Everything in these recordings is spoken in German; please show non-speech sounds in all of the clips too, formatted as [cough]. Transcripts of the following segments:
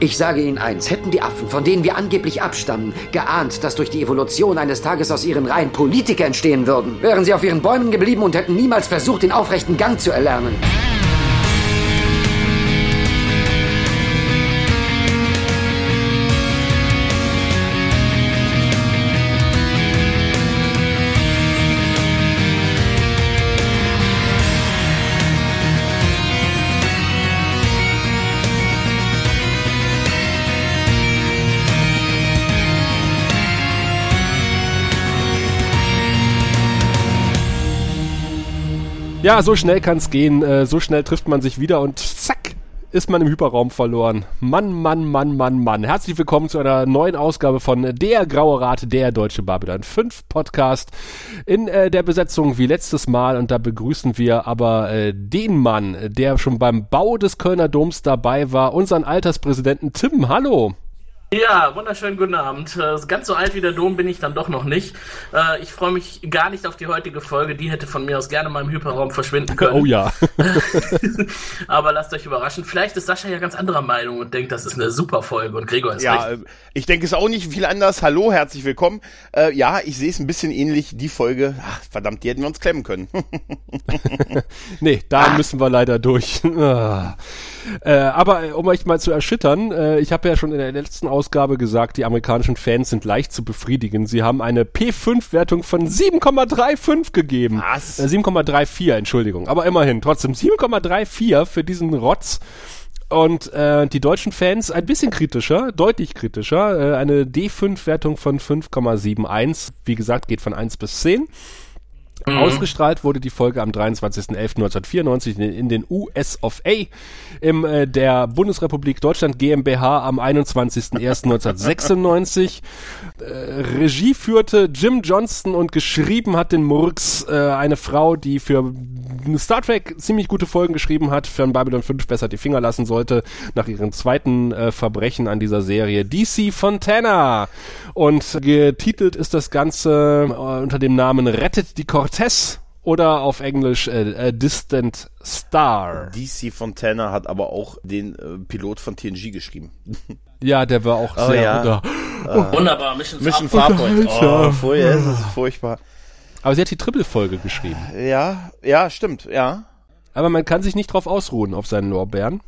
Ich sage Ihnen eins, hätten die Affen, von denen wir angeblich abstammen, geahnt, dass durch die Evolution eines Tages aus ihren Reihen Politiker entstehen würden, wären sie auf ihren Bäumen geblieben und hätten niemals versucht, den aufrechten Gang zu erlernen. Ja, so schnell kann's gehen. Äh, so schnell trifft man sich wieder und zack, ist man im Hyperraum verloren. Mann, Mann, Mann, Mann, Mann. Herzlich willkommen zu einer neuen Ausgabe von Der Graue Rat, der Deutsche Babylon 5 Podcast in äh, der Besetzung wie letztes Mal und da begrüßen wir aber äh, den Mann, der schon beim Bau des Kölner Doms dabei war, unseren Alterspräsidenten Tim. Hallo. Ja, wunderschönen guten Abend. Äh, ganz so alt wie der Dom bin ich dann doch noch nicht. Äh, ich freue mich gar nicht auf die heutige Folge. Die hätte von mir aus gerne mal im Hyperraum verschwinden können. Oh ja. [laughs] Aber lasst euch überraschen. Vielleicht ist Sascha ja ganz anderer Meinung und denkt, das ist eine super Folge und Gregor ist Ja, recht. äh, ich denke es auch nicht viel anders. Hallo, herzlich willkommen. Äh, ja, ich sehe es ein bisschen ähnlich. Die Folge, ach, verdammt, die hätten wir uns klemmen können. [laughs] Nee, da müssen wir leider durch. [laughs] Äh, aber äh, um euch mal zu erschüttern, äh, ich habe ja schon in der letzten Ausgabe gesagt, die amerikanischen Fans sind leicht zu befriedigen. Sie haben eine P5-Wertung von 7,35 gegeben. Was? Äh, 7,34, Entschuldigung. Aber immerhin, trotzdem 7,34 für diesen Rotz. Und äh, die deutschen Fans ein bisschen kritischer, deutlich kritischer. Äh, eine D5-Wertung von 5,71. Wie gesagt, geht von 1 bis 10. Ausgestrahlt wurde die Folge am 23.11.1994 in, den US of A im äh, der Bundesrepublik Deutschland GmbH am 21.01.1996. Äh, Regie führte Jim Johnston und geschrieben hat den Murks äh, eine Frau, die für Star Trek ziemlich gute Folgen geschrieben hat, für Babylon 5 besser die Finger lassen sollte, nach ihrem zweiten äh, Verbrechen an dieser Serie, DC Fontana. Und getitelt ist das Ganze äh, unter dem Namen Rettet die Cortez oder auf Englisch äh, äh, Distant Star. DC Fontana hat aber auch den äh, Pilot von TNG geschrieben. [laughs] Ja, der war auch Oh, sehr ja. oder, Wunderbar, Mission, Mission Farpoint. [laughs] Oh, es ist furchtbar. Aber sie hat die Triple-Folge geschrieben. Ja, ja, stimmt, ja. Aber man kann sich nicht drauf ausruhen auf seinen Lorbeeren.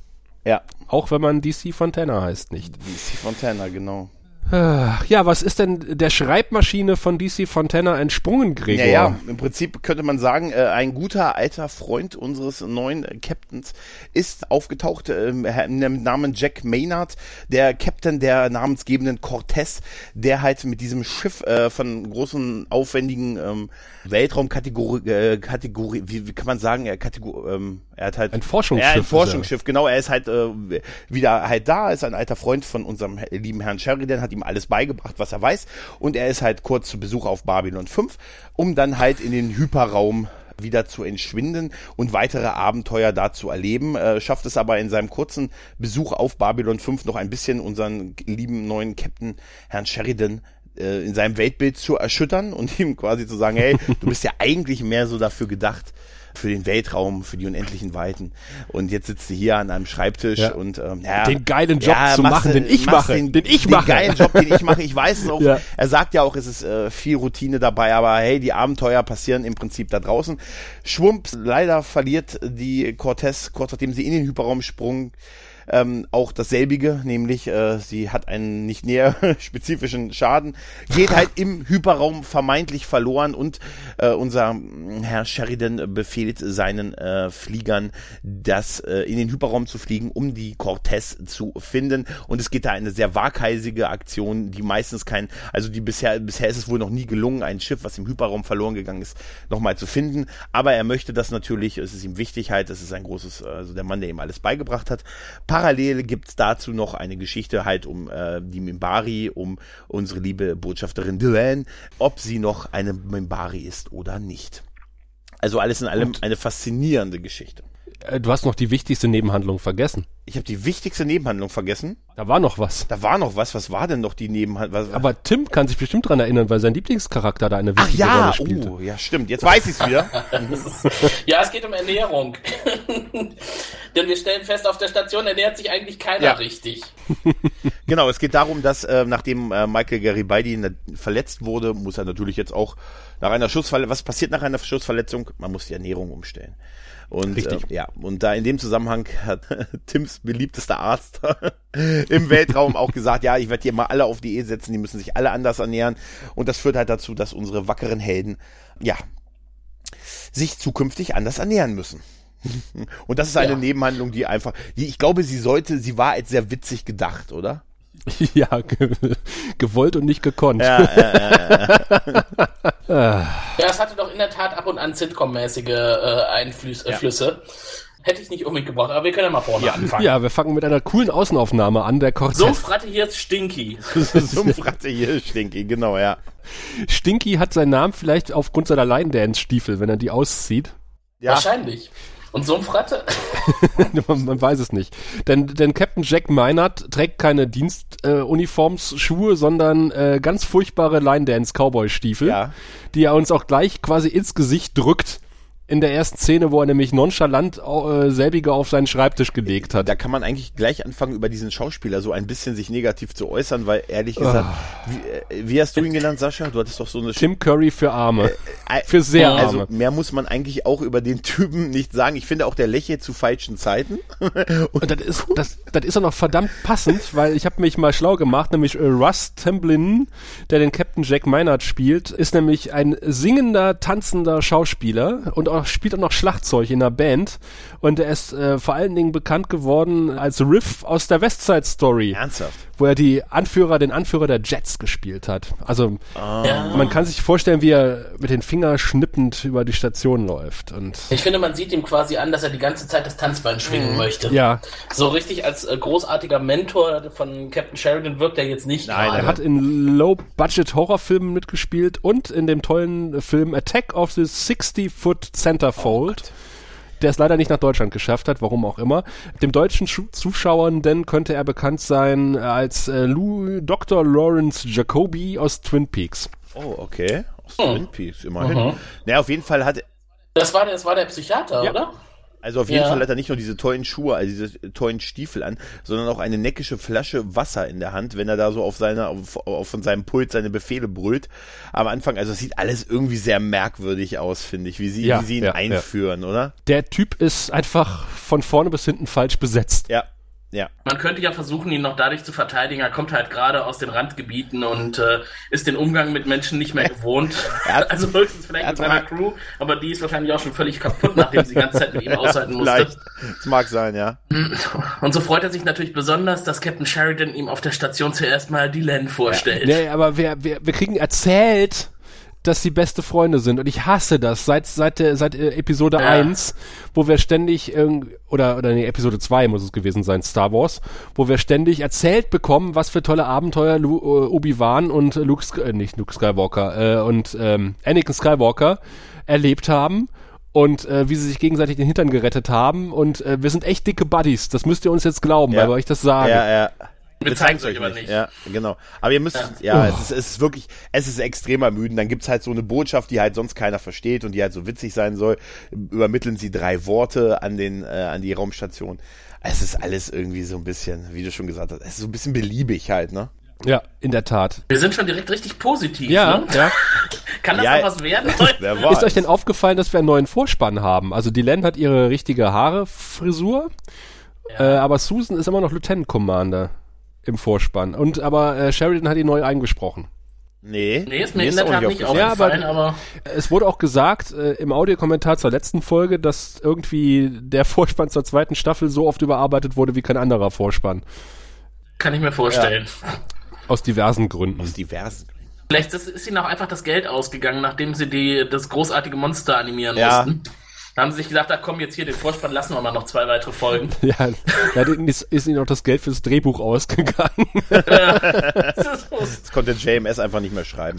Ja, Auch wenn man DC Fontana heißt nicht. DC Fontana, genau. Ach, Ja, was ist denn der Schreibmaschine von DC Fontana entsprungen, Gregor? Ja, ja, im Prinzip könnte man sagen, äh, ein guter alter Freund unseres neuen äh, Captains ist aufgetaucht ähm, mit dem Namen Jack Maynard, der Captain der namensgebenden Cortez, der halt mit diesem Schiff äh, von großen, aufwendigen ähm, Weltraumkategorie, äh, Kategorie, wie, kann man sagen, er, Kategor ähm, er hat halt Ein Forschungsschiff Ja, ein. Forschungsschiff, genau. Er ist halt äh, wieder halt da, ist ein alter Freund von unserem lieben Herrn Sheridan, hat ihm alles beigebracht, was er weiß. Und er ist halt kurz zu Besuch auf Babylon 5, um dann halt in den Hyperraum wieder zu entschwinden und weitere Abenteuer da zu erleben. Äh, schafft es aber in seinem kurzen Besuch auf Babylon 5 noch ein bisschen unseren lieben neuen Captain Herrn Sheridan äh, in seinem Weltbild zu erschüttern und [laughs] ihm quasi zu sagen, hey, du bist ja eigentlich mehr so dafür gedacht, für den Weltraum, für die unendlichen Weiten. Und jetzt sitzt du hier an einem Schreibtisch Ja. und ähm, ja, Den geilen Job zu machst machen, den ich mache, Den, den ich den mache. geilen Job, den ich mache. Ich weiß es [laughs] auch. Ja. Er sagt ja auch, es ist äh, viel Routine dabei, aber hey, die Abenteuer passieren im Prinzip da draußen. Schwumps, leider verliert die Cortez, kurz nachdem sie in den Hyperraum sprung, ähm, auch dasselbige, nämlich äh, sie hat einen nicht näher [laughs] spezifischen Schaden, geht halt im Hyperraum vermeintlich verloren und äh, unser mm, Herr Sheridan befiehlt seinen äh, Fliegern, das äh, in den Hyperraum zu fliegen, um die Cortez zu finden. Und es geht da eine sehr waghalsige Aktion, die meistens kein, also die bisher, bisher ist es wohl noch nie gelungen, ein Schiff, was im Hyperraum verloren gegangen ist, nochmal zu finden. Aber er möchte das natürlich, es ist ihm wichtig halt, es ist ein großes, also der Mann, der ihm alles beigebracht hat. Parallel gibt's dazu noch eine Geschichte halt um äh, die Mimbari, um unsere liebe Botschafterin Duane, ob sie noch eine Mimbari ist oder nicht. Also alles in allem eine faszinierende Geschichte. Äh, Du hast noch die wichtigste Nebenhandlung vergessen. Ich habe die wichtigste Nebenhandlung vergessen. Da war noch was. Da war noch was. Was war denn noch die Nebenhandlung? Aber Tim kann sich bestimmt dran erinnern, weil sein Lieblingscharakter da eine Ach wichtige ja, Rolle spielte. oh, ja, stimmt. Jetzt weiß ich's wieder. [laughs] Ja, es geht um Ernährung. [laughs] Denn wir stellen fest, auf der Station ernährt sich eigentlich keiner Ja. richtig. [laughs] Genau, es geht darum, dass äh, nachdem äh, Michael Garibaldi verletzt wurde, muss er natürlich jetzt auch nach einer Schussverletzung, was passiert nach einer Schussverletzung? Man muss die Ernährung umstellen. Und. Äh, ja, und da in dem Zusammenhang hat [laughs] Tims beliebtester Arzt [laughs] im Weltraum auch gesagt, ja, ich werde hier mal alle auf Diät setzen, die müssen sich alle anders ernähren. Und das führt halt dazu, dass unsere wackeren Helden, ja, sich zukünftig anders ernähren müssen. [laughs] Und das ist eine Ja. Nebenhandlung, die einfach, die ich glaube, sie sollte, sie war als sehr witzig gedacht, oder? [laughs] ja, ge gewollt und nicht gekonnt. Ja, es hatte doch in der Tat ab und an Sitcom-mäßige äh, Einflüsse. Ja. Flüsse. Hätte ich nicht unbedingt gebraucht, aber wir können ja mal vorne anfangen. Ja, wir fangen mit einer coolen Außenaufnahme an. Der Cortez. So, Fratte, hier ist Stinky. [laughs] Sumpfratte [laughs] hier, Stinky, genau, ja. Stinky hat seinen Namen vielleicht aufgrund seiner Line-Dance-Stiefel, wenn er die auszieht. Ja, Wahrscheinlich. Und Sumpfratte? [laughs] man, man weiß es nicht. Denn, denn Captain Jack Meinert trägt keine Dienstuniformsschuhe, äh, sondern äh, ganz furchtbare Line-Dance-Cowboy-Stiefel, Ja. die er uns auch gleich quasi ins Gesicht drückt. In der ersten Szene, wo er nämlich nonchalant äh, selbige auf seinen Schreibtisch gelegt hat. da kann man eigentlich gleich anfangen, über diesen Schauspieler so ein bisschen sich negativ zu äußern, weil ehrlich gesagt, wie, äh, wie hast du ihn genannt, Sascha? Du hattest doch so eine Tim Curry für Arme. Äh, für sehr Also Arme. mehr muss man eigentlich auch über den Typen nicht sagen. Ich finde auch, der lächelt zu falschen Zeiten. [laughs] Und das ist, das, das ist auch noch verdammt passend, [laughs] weil ich habe mich mal schlau gemacht, nämlich äh, Russ Tamblyn, der den Captain Jack Meinert spielt, ist nämlich ein singender, tanzender Schauspieler und auch, spielt auch noch Schlagzeug in der Band. Und er ist äh, vor allen Dingen bekannt geworden als Riff aus der West Side Story, Ernsthaft. wo er die Anführer, den Anführer der Jets gespielt hat. Also Ja. man kann sich vorstellen, wie er mit den Fingern schnippend über die Station läuft. Und Ich finde, man sieht ihm quasi an, dass er die ganze Zeit das Tanzbein schwingen möchte. ja, So richtig als äh, großartiger Mentor von Captain Sheridan wirkt er jetzt nicht Nein, gerade. Er hat in Low-Budget-Horrorfilmen mitgespielt und in dem tollen Film Attack of the 60-Foot Centerfold. der es leider nicht nach Deutschland geschafft hat, warum auch immer. Dem deutschen Zuschauern denn könnte er bekannt sein als äh, Lou, Dr. Lawrence Jacoby aus Twin Peaks. Oh, okay. Aus Hm. Twin Peaks, immerhin. Mhm. Naja, auf jeden Fall hat, Das war, das war der Psychiater, Ja. oder? Also auf jeden Ja. Fall hat er nicht nur diese tollen Schuhe, also diese tollen Stiefel an, sondern auch eine neckische Flasche Wasser in der Hand, wenn er da so auf seiner, auf, auf von seinem Pult seine Befehle brüllt. Am Anfang, also es sieht alles irgendwie sehr merkwürdig aus, finde ich, wie sie, Ja, wie sie ihn ja, ja. einführen, oder? Der Typ ist einfach von vorne bis hinten falsch besetzt. Ja, ja. Man könnte ja versuchen, ihn noch dadurch zu verteidigen. Er kommt halt gerade aus den Randgebieten und äh, ist den Umgang mit Menschen nicht mehr [laughs] gewohnt. Hat- also höchstens vielleicht mit seiner Crew, aber die ist wahrscheinlich auch schon völlig kaputt, nachdem sie die ganze Zeit mit ihm [laughs] aushalten musste. Vielleicht. Das mag sein, ja. [laughs] Und so freut er sich natürlich besonders, dass Captain Sheridan ihm auf der Station zuerst mal Dylan vorstellt. Nee, aber wir, wir, wir kriegen erzählt, dass sie beste Freunde sind. Und ich hasse das seit, seit, der, seit äh, Episode Ja. 1, wo wir ständig, oder, oder nee, Episode 2 muss es gewesen sein, Star Wars, wo wir ständig erzählt bekommen, was für tolle Abenteuer Lu, äh, Obi-Wan und Luke, äh, nicht Luke Skywalker, äh, und ähm, Anakin Skywalker erlebt haben. Und äh, wie sie sich gegenseitig den Hintern gerettet haben. Und äh, wir sind echt dicke Buddies. Das müsst ihr uns jetzt glauben, Ja. weil wir euch das sagen. Ja, ja. Wir zeigen's euch aber nicht. Ja, genau. Aber ihr müsst, ja, es, ist, es ist wirklich, es ist extrem ermüdend. Dann gibt's halt so eine Botschaft, die halt sonst keiner versteht und die halt so witzig sein soll. Übermitteln sie drei Worte an den, äh, an die Raumstation. Es ist alles irgendwie so ein bisschen, wie du schon gesagt hast, es ist so ein bisschen beliebig halt, ne? ja, in der Tat. Wir sind schon direkt richtig positiv. Ja, Ne? ja. [laughs] Kann das Ja. noch was werden? [laughs] Ist euch denn aufgefallen, dass wir einen neuen Vorspann haben? Also Dylan hat ihre richtige Haare-Frisur, äh, aber Susan ist immer noch Lieutenant Commander im Vorspann. Und aber äh, Sheridan hat ihn neu eingesprochen. Nee. Nee, ist mir in der Tat nicht aufgefallen. Ja, aber- aber Es wurde auch gesagt äh, im Audiokommentar zur letzten Folge, dass irgendwie der Vorspann zur zweiten Staffel so oft überarbeitet wurde wie kein anderer Vorspann. kann ich mir vorstellen. Aus diversen Gründen. Aus diversen. Vielleicht ist, ist ihnen auch einfach das Geld ausgegangen, nachdem sie die, das großartige Monster animieren Ja. mussten. Da haben sie sich gesagt, ach komm, jetzt hier den Vorspann lassen wir mal noch zwei weitere Folgen. [laughs] Ja, da ist, ist ihnen auch das Geld fürs Drehbuch ausgegangen. [laughs] Das konnte JMS einfach nicht mehr schreiben.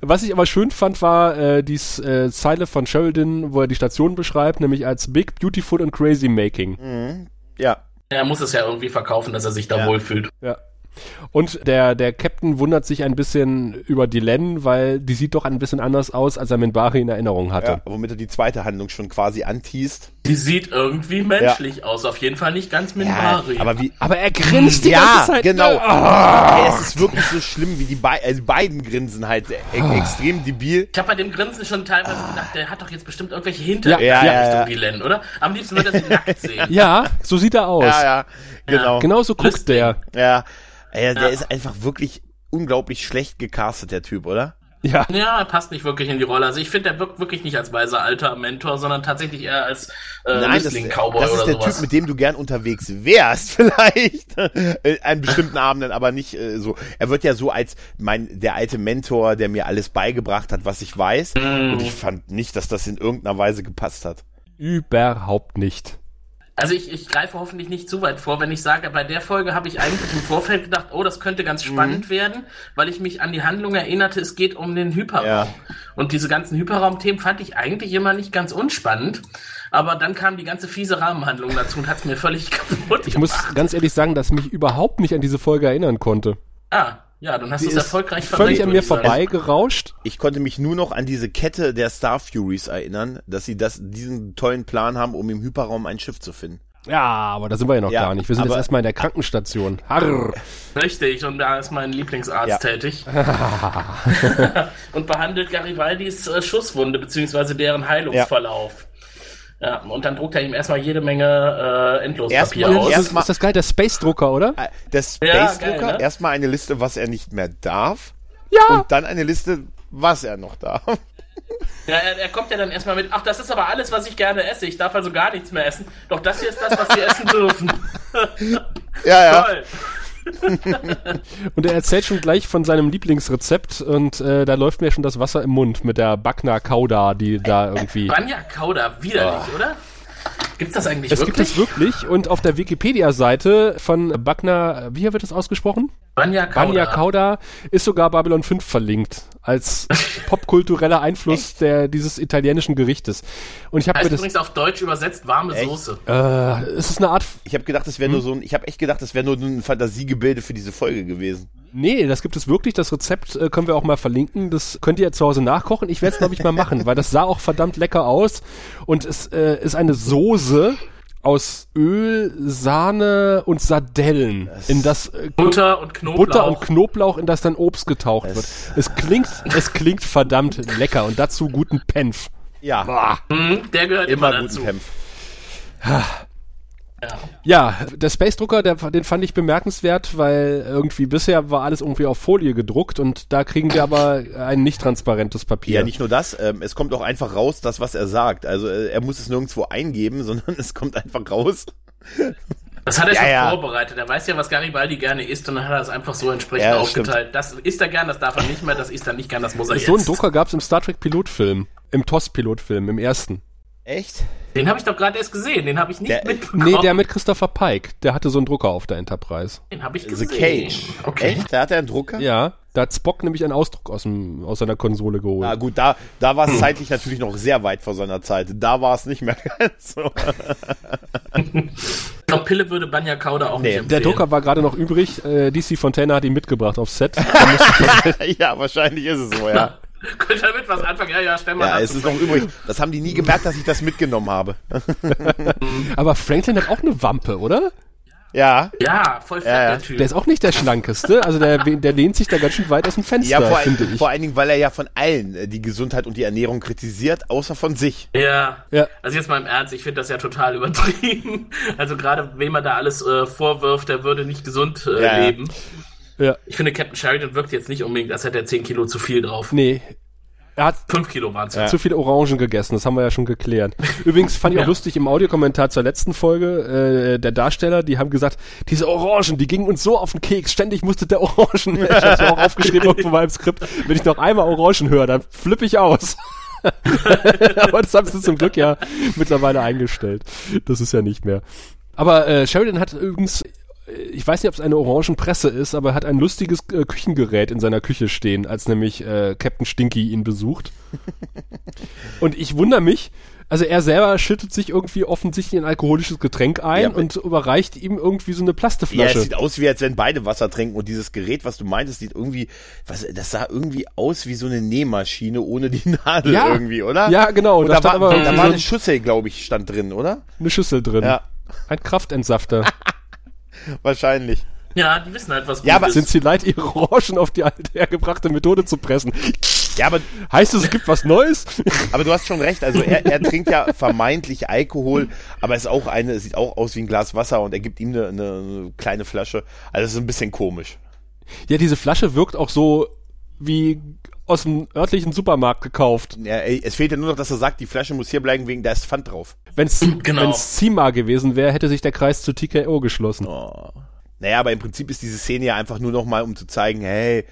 Was ich aber schön fand, war äh, die äh, Zeile von Sheridan, wo er die Station beschreibt, nämlich als Big, Beautiful and Crazy Making. Ja. er muss es ja irgendwie verkaufen, dass er sich da Ja. wohlfühlt. Ja. Und der, der Captain wundert sich ein bisschen über die Len, weil die sieht doch ein bisschen anders aus, als er Minbari in Erinnerung hatte. Ja, womit er die zweite Handlung schon quasi anteast. Die sieht irgendwie menschlich aus, auf jeden Fall nicht ganz Minbari. aber wie, Aber er grinst die ja, ganze Zeit. genau. Ah. Ey, es ist wirklich so schlimm, wie die Be also beiden grinsen halt e Ah. extrem debil. Ich habe bei dem Grinsen schon teilweise gedacht, der hat doch jetzt bestimmt irgendwelche Ja, Hintergründe ja, ja, Richtung ja. die Len, oder? Am liebsten würde er sie nackt sehen. Ja, so sieht er aus. Ja, ja, genau. Genau so guckt Lustig. der. Ja, Ey, der Ja. ist einfach wirklich unglaublich schlecht gecastet, der Typ, oder? Ja. Ja, er passt nicht wirklich in die Rolle. Also ich finde, er wirkt wirklich nicht als weiser alter Mentor, sondern tatsächlich eher als äh, Nein, das, Whistling-Cowboy das ist oder der sowas. Typ, mit dem du gern unterwegs wärst, [laughs] vielleicht. Äh, An bestimmten Abenden, aber nicht äh, so. Er wird ja so als mein, der alte Mentor, der mir alles beigebracht hat, was ich weiß. Mm. Und ich fand nicht, dass das in irgendeiner Weise gepasst hat. Überhaupt nicht. Also ich, ich greife hoffentlich nicht zu weit vor, wenn ich sage, bei der Folge habe ich eigentlich im Vorfeld gedacht, oh, das könnte ganz Mhm. spannend werden, weil ich mich an die Handlung erinnerte, es geht um den Hyperraum. Ja. Und diese ganzen Hyperraum-Themen fand ich eigentlich immer nicht ganz unspannend. Aber dann kam die ganze fiese Rahmenhandlung dazu und hat es mir völlig [laughs] kaputt Ich muss gemacht. ganz ehrlich sagen, dass ich mich überhaupt nicht an diese Folge erinnern konnte. Ah, ja, dann hast du es erfolgreich Völlig an mir ich sagen. vorbei gerauscht. Ich konnte mich nur noch an diese Kette der Star Furies erinnern, dass sie das, diesen tollen Plan haben, um im Hyperraum ein Schiff zu finden. Ja, aber da sind wir ja noch Ja, gar nicht. Wir sind jetzt erstmal in der Krankenstation. Harr. [laughs] Richtig, und da ist mein Lieblingsarzt Ja. tätig. [laughs] [laughs] und behandelt Garibaldis äh, Schusswunde, beziehungsweise deren Heilungsverlauf. Ja. Und dann druckt er ihm erstmal jede Menge äh, Endlospapier Erstmal- aus. erst- Ist, ist das geil, der Space-Drucker, oder? Äh, Der Ja, Space Drucker, geil, ne? erstmal eine Liste, was er nicht mehr darf. Ja. Und dann eine Liste, was er noch darf. [laughs] Ja, er, er kommt ja dann erstmal mit, ach, das ist aber alles, was ich gerne esse. Ich darf also gar nichts mehr essen. Doch das hier ist das, was Sie essen dürfen. [laughs] Ja, ja. [laughs] Toll. [laughs] Und er erzählt schon gleich von seinem Lieblingsrezept und äh, da läuft mir schon das Wasser im Mund mit der Bagna Cauda, die da irgendwie... Banja Kauda, widerlich, oder? Gibt's das eigentlich Es gibt wirklich? es wirklich und auf der Wikipedia-Seite von Bagna, wie wird das ausgesprochen? Banja Kauda. Banja Kauda ist sogar Babylon 5 verlinkt als [laughs] popkultureller Einfluss der dieses italienischen Gerichtes. Und ich habe mir das übrigens auf Deutsch übersetzt warme Echt? Soße. äh, es ist eine Art Ich habe gedacht, das wäre nur so ein, ich habe echt gedacht, das wäre nur ein Fantasiegebilde für diese Folge gewesen. Nee, das gibt es wirklich. Das Rezept äh, können wir auch mal verlinken. Das könnt ihr zu Hause nachkochen. Ich werde es, glaube ich, mal machen, [laughs] weil das sah auch verdammt lecker aus. Und es äh, ist eine Soße aus Öl, Sahne und Sardellen, in das äh, Butter und Knoblauch. Butter und Knoblauch, in das dann Obst getaucht wird. Es klingt, [laughs] es klingt verdammt lecker und dazu guten Penf. Ja, Hm, der gehört immer, immer dazu. guten Kämpf. Ja. Der Space Drucker, der, den fand ich bemerkenswert, weil irgendwie bisher war alles irgendwie auf Folie gedruckt und da kriegen wir aber ein nicht transparentes Papier. Ja, nicht nur das, ähm, es kommt auch einfach raus, das, was er sagt. Also äh, er muss es nirgendwo eingeben, [laughs] sondern es kommt einfach raus. Das hat er Ja, schon ja. vorbereitet. Er weiß ja, was Garibaldi gerne isst und dann hat er es einfach so entsprechend Ja, das aufgeteilt. Das isst er gern, das darf er nicht mehr, das isst er nicht gern, das muss er jetzt. so einen Drucker gab es im Star Trek Pilotfilm, im TOS Pilotfilm, im ersten. Echt? Den habe ich doch gerade erst gesehen, den habe ich nicht Der- mitbekommen. Nee, der mit Christopher Pike, der hatte so einen Drucker auf der Enterprise. den habe ich The gesehen. Cage. Okay. Echt? Da hat er einen Drucker? Ja, da hat Spock nämlich einen Ausdruck aus, dem, aus seiner Konsole geholt. Na gut, da, da war es zeitlich natürlich noch sehr weit vor seiner Zeit. Da war es nicht mehr [laughs] ganz so. Ich glaube, Pille würde Banja Kauda auch Nee, nicht der empfehlen. Drucker war gerade noch übrig. Äh, DC Fontana hat ihn mitgebracht aufs Set. [laughs] ja, wahrscheinlich ist es so, ja. [laughs] Könnt ihr damit was anfangen? Ja, ja, stell mal Ja, es ist noch übrig. Das haben die nie gemerkt, dass ich das mitgenommen habe. [laughs] Aber Franklin hat auch eine Wampe, oder? Ja. Ja, voll fett, Ja, ja. der Typ. Der ist auch nicht der schlankeste. Also der, der lehnt sich da ganz schön weit aus dem Fenster, Ja, vor, finde ein, ich. vor allen Dingen, weil er ja von allen äh, die Gesundheit und die Ernährung kritisiert, außer von sich. Ja. Ja. Also jetzt mal im Ernst, ich finde das ja total übertrieben. [laughs] Also gerade wem man da alles äh, vorwirft, der würde nicht gesund äh, Ja, ja. leben. Ja. Ich finde, Captain Sheridan wirkt jetzt nicht unbedingt, als hätte er 10 Kilo zu viel drauf. Nee. Er hat 5 Kilo waren es. Ja. zu viele Orangen gegessen, das haben wir ja schon geklärt. [laughs] Übrigens fand ich auch Ja. lustig im Audiokommentar zur letzten Folge, äh, der Darsteller, die haben gesagt, diese Orangen, die gingen uns so auf den Keks, ständig musste der Orangen. [laughs] Ich hab's auch aufgeschrieben irgendwo mal im Skript, wenn ich noch einmal Orangen höre, dann flippe ich aus. [laughs] Aber das haben sie zum Glück ja mittlerweile eingestellt. Das ist ja nicht mehr. Aber äh, Sheridan hat übrigens, ich weiß nicht, ob es eine Orangenpresse ist, aber er hat ein lustiges äh, Küchengerät in seiner Küche stehen, als nämlich äh, Captain Stinky ihn besucht. [laughs] Und ich wundere mich, Also er selber schüttet sich irgendwie offensichtlich ein alkoholisches Getränk ein Ja, und überreicht ihm irgendwie so eine Ja, es Plasteflasche. sieht aus, wie als wenn beide Wasser trinken und dieses Gerät, was du meintest, sieht irgendwie, was, das sah irgendwie aus wie so eine Nähmaschine ohne die Nadel Ja. irgendwie, oder? Ja, genau. Und da da, war, aber da so war ein- eine Schüssel, glaube ich, stand drin, oder? eine Schüssel drin. Ja, Ein Kraftentsafter. [laughs] [laughs] wahrscheinlich. Ja, die wissen halt, was gut Ja, aber ist. Sind sie leid, ihre Orangen auf die alte hergebrachte Methode zu pressen? Ja, aber, Heißt es, es gibt was Neues? aber du hast schon recht. Also er, er trinkt ja vermeintlich Alkohol, aber es ist auch eine, es sieht auch aus wie ein Glas Wasser und er gibt ihm eine, eine kleine Flasche. Also es ist ein bisschen komisch. ja, diese Flasche wirkt auch so wie aus dem örtlichen Supermarkt gekauft. Ja, ey, es fehlt ja nur noch, dass er sagt, die Flasche muss hier bleiben, wegen da ist Pfand drauf. Wenn es [clears throat] Genau. Zima gewesen wäre, hätte sich der Kreis zu TKO geschlossen. Oh. Naja, aber im Prinzip ist diese Szene ja einfach nur noch mal, um zu zeigen, hey,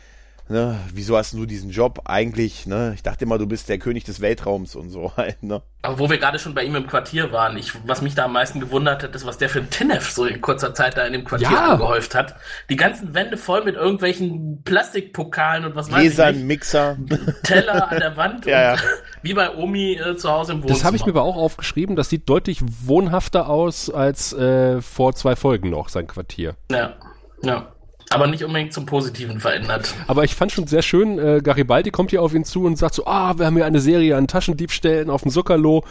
ne, wieso hast du diesen Job eigentlich, ne? Ich dachte immer, du bist der König des Weltraums und so [laughs] halt, ne? Aber wo wir gerade schon bei ihm im Quartier waren, ich, was mich da am meisten gewundert hat, ist, was der für ein Tinnef so in kurzer Zeit da in dem Quartier Ja. angehäuft hat. Die ganzen Wände voll mit irgendwelchen Plastikpokalen und was weiß Gläsern, ich nicht. Mixer. [laughs] Teller an der Wand. [laughs] Ja, und, ja. Wie bei Omi äh, zu Hause im Wohnzimmer. Das habe ich mir aber auch aufgeschrieben. Das sieht deutlich wohnhafter aus als äh, vor zwei Folgen noch, sein Quartier. Ja, ja. Aber nicht unbedingt zum Positiven verändert. Aber ich fand schon sehr schön, äh, Garibaldi kommt hier auf ihn zu und sagt so, ah, wir haben hier eine Serie an Taschendiebstählen auf dem Zuckerlo.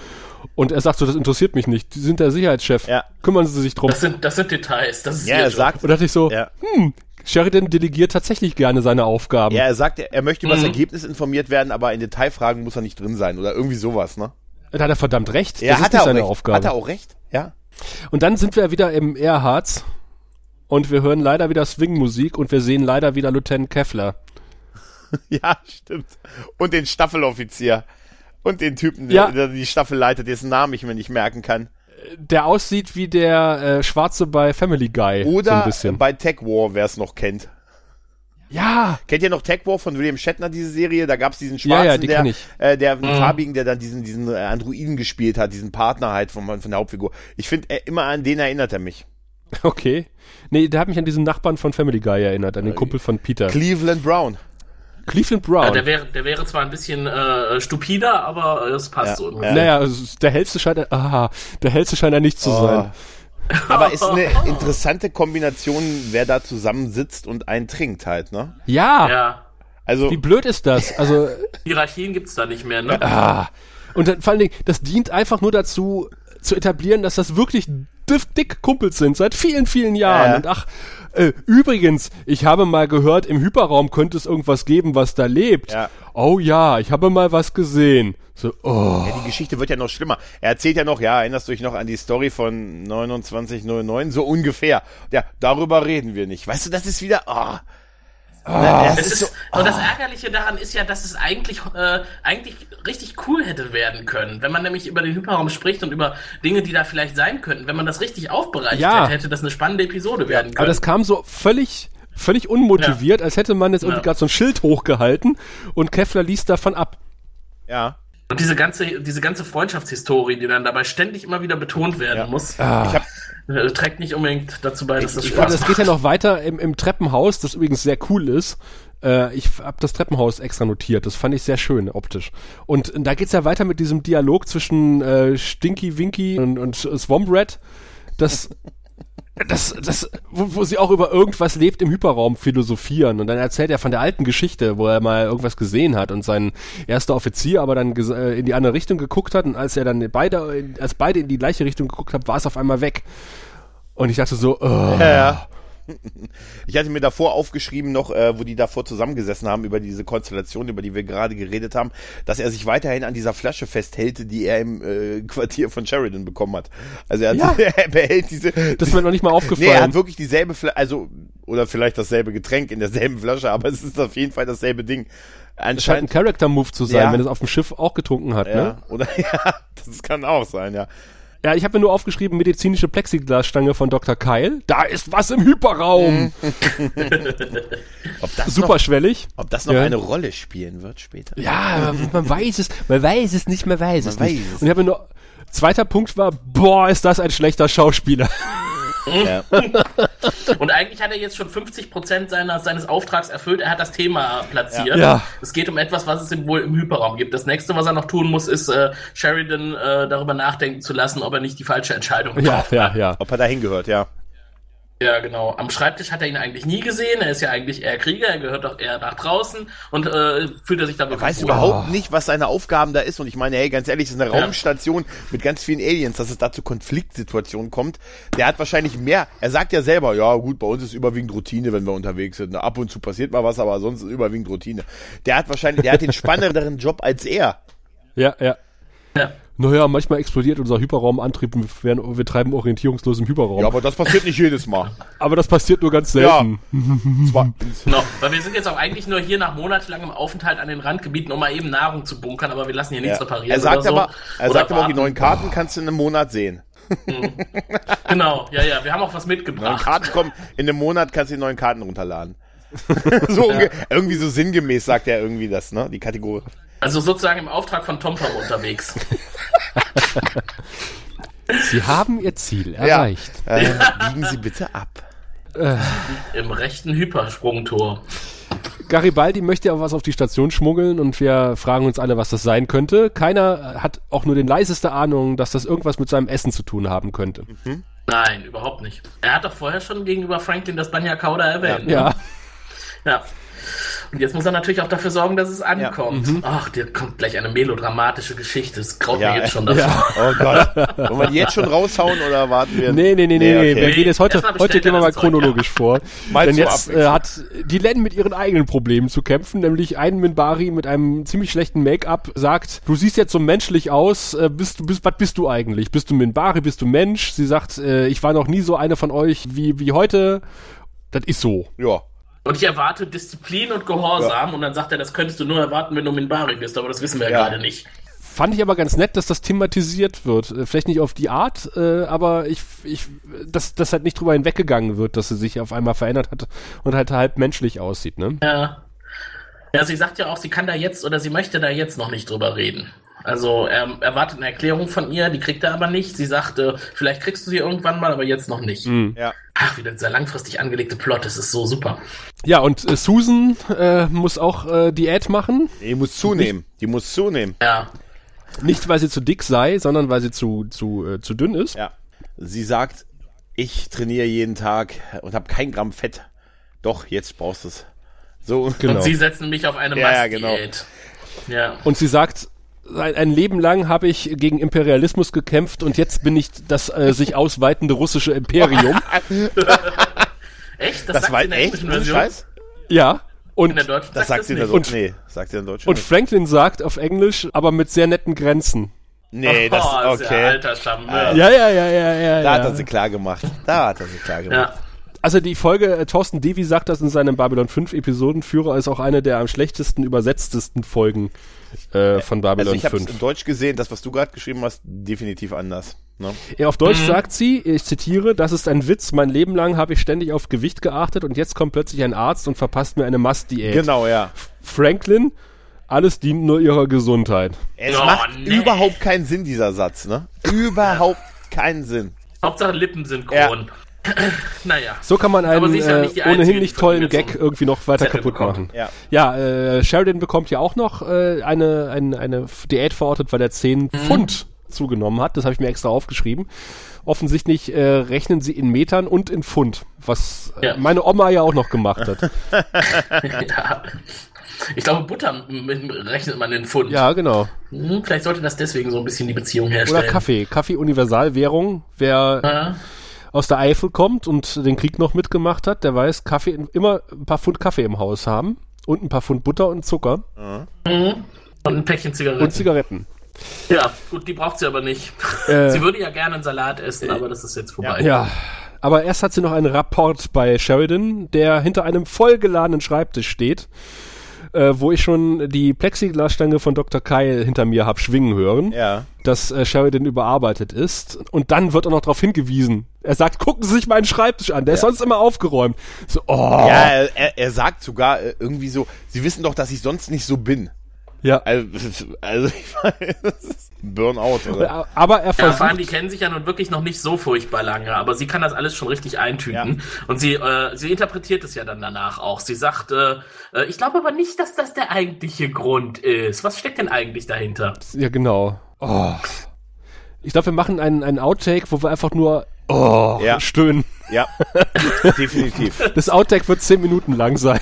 Und er sagt so, das interessiert mich nicht. Die sind der Sicherheitschef. Ja. Kümmern Sie sich drum. Das sind, das sind Details. Das ist Ja, er Job. sagt, Und da dachte ich so, ja. hm, Sheridan delegiert tatsächlich gerne seine Aufgaben. Ja, er sagt, er, er möchte über das Mhm. Ergebnis informiert werden, aber in Detailfragen muss er nicht drin sein oder irgendwie sowas, ne? Da hat er verdammt recht. Ja, das ist hat nicht er seine recht. Aufgabe. Hat er auch recht? Ja. Und dann sind wir wieder im Erharz und wir hören leider wieder Swing-Musik und wir sehen leider wieder Lieutenant Kevlar. [laughs] Ja, stimmt. Und den Staffeloffizier. Und den Typen, der, Ja. der die Staffel leitet, dessen Namen ich mir nicht merken kann. Der aussieht wie der äh, Schwarze bei Family Guy. so ein Oder bisschen. bei Tech War, wer es noch kennt. ja, Kennt ihr noch Tech War von William Shatner, diese Serie? Da gab's diesen Ja, Schwarzen, ja, die der. Äh, der einen farbigen, der dann diesen, diesen äh, Androiden gespielt hat, diesen Partner halt von, von der Hauptfigur. Ich finde, äh, immer an den erinnert er mich. [laughs] okay. Nee, der hat mich an diesen Nachbarn von Family Guy erinnert, an den Kumpel von Peter. Cleveland Brown. Cleveland Ja, Brown. der, wäre, der wäre zwar ein bisschen äh, stupider, aber äh, es passt Ja, so. ja. naja, also der hellste scheint er, aha, der hellste scheint er nicht zu Oh. sein. [laughs] Aber ist eine interessante Kombination, wer da zusammensitzt und einen trinkt halt, ne? Ja, Ja. Also, wie blöd ist das? Also, [laughs] Hierarchien gibt's da nicht mehr, ne? ah. Und dann, vor allen Dingen, das dient einfach nur dazu, zu etablieren, dass das wirklich dick Kumpels sind, seit vielen, vielen Jahren. Ja. Und ach, äh, übrigens, ich habe mal gehört, im Hyperraum könnte es irgendwas geben, was da lebt. Ja. Oh ja, ich habe mal was gesehen. So, oh. ja, die Geschichte wird ja noch schlimmer. Er erzählt ja noch, ja, erinnerst du dich noch an die Story von 2909? So ungefähr. Ja, darüber reden wir nicht. Weißt du, das ist wieder, oh. Na, das Es ist ist, so, und das Ärgerliche daran ist ja, dass es eigentlich, äh, eigentlich richtig cool hätte werden können. Wenn man nämlich über den Hyperraum spricht und über Dinge, die da vielleicht sein könnten. Wenn man das richtig aufbereitet Ja. hätte, hätte das eine spannende Episode werden Aber können. das kam so völlig, völlig unmotiviert, als hätte man jetzt irgendwie Ja. gerade so ein Schild hochgehalten und Kevlar liest davon ab. ja. und diese ganze, diese ganze Freundschaftshistorie, die dann dabei ständig immer wieder betont werden Ja. muss, Ich hab, äh, trägt nicht unbedingt dazu bei, dass das Spaß es geht ja noch weiter im, im Treppenhaus, das übrigens sehr cool ist. Äh, ich habe das Treppenhaus extra notiert, das fand ich sehr schön optisch. Und da geht's ja weiter mit diesem Dialog zwischen äh, Stinky Winky und, und Swamp Rat. Das, das, das, wo, wo sie auch über irgendwas lebt im Hyperraum philosophieren. Und dann erzählt er von der alten Geschichte, wo er mal irgendwas gesehen hat und sein erster Offizier aber dann äh, in die andere Richtung geguckt hat. Und als er dann beide, als beide in die gleiche Richtung geguckt haben, war es auf einmal weg. Und ich dachte so, oh, ja, ja. [laughs] Ich hatte mir davor aufgeschrieben noch, äh, wo die davor zusammengesessen haben über diese Konstellation, über die wir gerade geredet haben, dass er sich weiterhin an dieser Flasche festhält, die er im äh, Quartier von Sheridan bekommen hat. Also er, hat, Ja. [laughs] er behält diese. das ist mir noch nicht mal Nee, er aufgefallen. hat wirklich dieselbe Flasche, also, oder vielleicht dasselbe Getränk in derselben Flasche, aber es ist auf jeden Fall dasselbe Ding. Es scheint ein Anscheinend. Character-Move zu sein, Ja. wenn es auf dem Schiff auch getrunken hat, Ja, ne? oder [laughs] ja, das kann auch sein, ja. Ja, ich habe mir nur aufgeschrieben, medizinische Plexiglasstange von Dr. Keil. Da ist was im Hyperraum. [laughs] Ob das noch, Superschwellig. ob das noch Ja. eine Rolle spielen wird später. Ja, aber man weiß es, man weiß es nicht, man weiß es Man nicht. weiß es Und ich habe mir nur, zweiter Punkt war, boah, ist das ein schlechter Schauspieler. Ja. [laughs] Und eigentlich hat er jetzt schon 50% seiner, seines Auftrags erfüllt. Er hat das Thema platziert. Ja. Es geht um etwas, was es im, wohl im Hyperraum gibt. Das nächste, was er noch tun muss, ist äh, Sheridan äh, darüber nachdenken zu lassen, ob er nicht die falsche Entscheidung Ja, ja, hat. ja. Ob er dahin gehört, ja. Ja, genau. Am Schreibtisch hat er ihn eigentlich nie gesehen. Er ist ja eigentlich eher Krieger, er gehört doch eher nach draußen und äh, fühlt er sich da Er wirklich weiß wohl. überhaupt nicht, was seine Aufgaben da ist. Und ich meine, hey, ganz ehrlich, es ist eine Ja. Raumstation mit ganz vielen Aliens, dass es da zu Konfliktsituationen kommt. Der hat wahrscheinlich mehr. Er sagt ja selber, ja gut, bei uns ist überwiegend Routine, wenn wir unterwegs sind. Ab und zu passiert mal was, aber sonst ist überwiegend Routine. Der hat wahrscheinlich, der hat den [laughs] spannenderen Job als er. Ja, ja. Ja. Naja, manchmal explodiert unser Hyperraumantrieb und wir, werden, wir treiben orientierungslos im Hyperraum. Ja, aber das passiert nicht jedes Mal. [laughs] Aber das passiert nur ganz selten. [laughs] Zwar, Genau, weil wir sind jetzt auch eigentlich nur hier nach monatelangem Aufenthalt an den Randgebieten, um mal eben Nahrung zu bunkern, aber wir lassen hier nichts ja. reparieren. Er sagt oder so. aber, er Oder sagt aber, die neuen Karten kannst du in einem Monat sehen. Genau, ja, ja, wir haben auch was mitgebracht. Karten kommen, in einem Monat kannst du die neuen Karten runterladen. [laughs] so unge- irgendwie so sinngemäß sagt er irgendwie das, ne? Die Kategorie. Also sozusagen im Auftrag von TomTom unterwegs. [laughs] Sie haben ihr Ziel Ja. erreicht. Äh, biegen Sie bitte ab. Im rechten Hypersprungtor. Garibaldi möchte ja was auf die Station schmuggeln und wir fragen uns alle, was das sein könnte. Keiner hat auch nur den leiseste Ahnung, dass das irgendwas mit seinem Essen zu tun haben könnte. Nein, überhaupt nicht. Er hat doch vorher schon gegenüber Franklin das Banya Kauda erwähnt. ne? Ja. Ja. Und jetzt muss er natürlich auch dafür sorgen, dass es ankommt. Mhm. Ach, dir kommt gleich eine melodramatische Geschichte. Es graut Ja, mir jetzt schon davon. Ja. Oh Gott. Wollen wir die jetzt schon raushauen oder warten wir? Nee, nee, nee, nee, nee. okay. Wir gehen jetzt heute, heute gehen wir mal das chronologisch vor. [laughs] Mal Denn jetzt äh, hat die Len mit ihren eigenen Problemen zu kämpfen, nämlich ein Minbari mit einem ziemlich schlechten Make-up sagt, du siehst jetzt so menschlich aus, äh, bist du, bist, was bist du eigentlich? Bist du Minbari, bist du Mensch? Sie sagt, äh, ich war noch nie so eine von euch wie, wie heute. Das ist so. Ja. Und ich erwarte Disziplin und Gehorsam. Und dann sagt er, das könntest du nur erwarten, wenn du Minbari bist. Aber das wissen wir ja, Ja. gerade nicht. Fand ich aber ganz nett, dass das thematisiert wird. Äh, Vielleicht nicht auf die Art, äh, aber ich, ich, dass, dass halt nicht drüber hinweggegangen wird, dass sie sich auf einmal verändert hat und halt halb menschlich aussieht, ne? Ja. Ja, sie sagt ja auch, sie kann da jetzt oder sie möchte da jetzt noch nicht drüber reden. Also er erwartet eine Erklärung von ihr, die kriegt er aber nicht. Sie sagte, vielleicht kriegst du sie irgendwann mal, aber jetzt noch nicht. Ja. Ach, wieder dieser langfristig angelegte Plot, das ist so super. Ja, und äh, Susan äh, muss auch äh, Diät machen. Die muss zunehmen. Die muss zunehmen. Ja. Nicht, weil sie zu dick sei, sondern weil sie zu, zu, äh, zu dünn ist. Ja. Sie sagt, ich trainiere jeden Tag und habe kein Gramm Fett. Doch, jetzt brauchst du es. So. Genau. Und sie setzen mich auf eine Ja, ja, Mastdiät. Ja. Und sie sagt, ein, ein Leben lang habe ich gegen Imperialismus gekämpft und jetzt bin ich das äh, sich ausweitende russische Imperium. [laughs] Echt? Das sagt war sie in der echt? englischen Ohne Version? Scheiß? ja. In Und, der deutschen Das sagt sie in der nicht. Deutschen. Nee, sagt sie in der Deutschen. und nicht. Franklin sagt auf Englisch, aber mit sehr netten Grenzen. Nee, das, oh, ist ja okay. alter Charmeur. Ja, ja, ja, ja, ja. Da hat ja. er sie klar gemacht. Da hat er sie klar gemacht. Ja. Also die Folge, äh, Thorsten Devi sagt das in seinem Babylon 5 Episodenführer, ist auch eine der am schlechtesten übersetztesten Folgen äh, von Babylon Also ich habe es 5. in Deutsch gesehen, das, was du gerade geschrieben hast, definitiv anders. Ne? Ja, auf Deutsch sagt sie, ich zitiere, das ist ein Witz, mein Leben lang habe ich ständig auf Gewicht geachtet und jetzt kommt plötzlich ein Arzt und verpasst mir eine Mastdiät. Genau, ja. Franklin, alles dient nur ihrer Gesundheit. Es Oh, macht nee. überhaupt keinen Sinn, dieser Satz, ne? Überhaupt keinen Sinn. Hauptsache Lippensynchron. [coughs] naja. So kann man einen ja äh, nicht Einzige, ohnehin nicht tollen Gag irgendwie noch weiter Zettel kaputt bekommt. machen. Ja. Ja, äh, Sheridan bekommt ja auch noch äh, eine, eine, eine Diät verortet, weil er 10 Mhm. Pfund zugenommen hat. Das habe ich mir extra aufgeschrieben. Offensichtlich äh, rechnen sie in Metern und in Pfund, was äh, Ja. meine Oma ja auch noch gemacht hat. [laughs] ja. Ich glaube, Butter rechnet man in Pfund. ja, genau. Hm, vielleicht sollte das deswegen so ein bisschen die Beziehung herstellen. Oder Kaffee. Kaffee Universalwährung. Wer Ja. Aus der Eifel kommt und den Krieg noch mitgemacht hat, der weiß, Kaffee immer ein paar Pfund Kaffee im Haus haben und ein paar Pfund Butter und Zucker Und ein Päckchen Zigaretten. und Zigaretten. ja, gut, die braucht sie aber nicht. Äh, [laughs] sie würde ja gerne einen Salat essen, aber das ist jetzt vorbei. Ja, aber erst hat sie noch einen Rapport bei Sheridan, der hinter einem vollgeladenen Schreibtisch steht, äh, wo ich schon die Plexiglasstange von Dr. Kyle hinter mir hab schwingen hören, Ja. Dass äh, Sheridan überarbeitet ist. Und dann wird auch noch darauf hingewiesen. Er sagt, gucken Sie sich meinen Schreibtisch an, der ist sonst immer aufgeräumt. So, oh. Ja, er, er, er sagt sogar äh, irgendwie so, sie wissen doch, dass ich sonst nicht so bin. Ja. Also, [laughs] also ich ist [laughs] Burnout, oder? Aber er Ja, vor allem, versucht, die kennen sich ja nun wirklich noch nicht so furchtbar lange, aber sie kann das alles schon richtig eintüten. Und sie, äh, sie interpretiert es ja dann danach auch. Sie sagt, äh, äh, ich glaube aber nicht, dass das der eigentliche Grund ist. Was steckt denn eigentlich dahinter? ja genau. Oh. Ich glaube, wir machen einen, einen Outtake, wo wir einfach nur oh, Ja. stöhnen. Ja, [laughs] definitiv. Das Outtake wird zehn Minuten lang sein.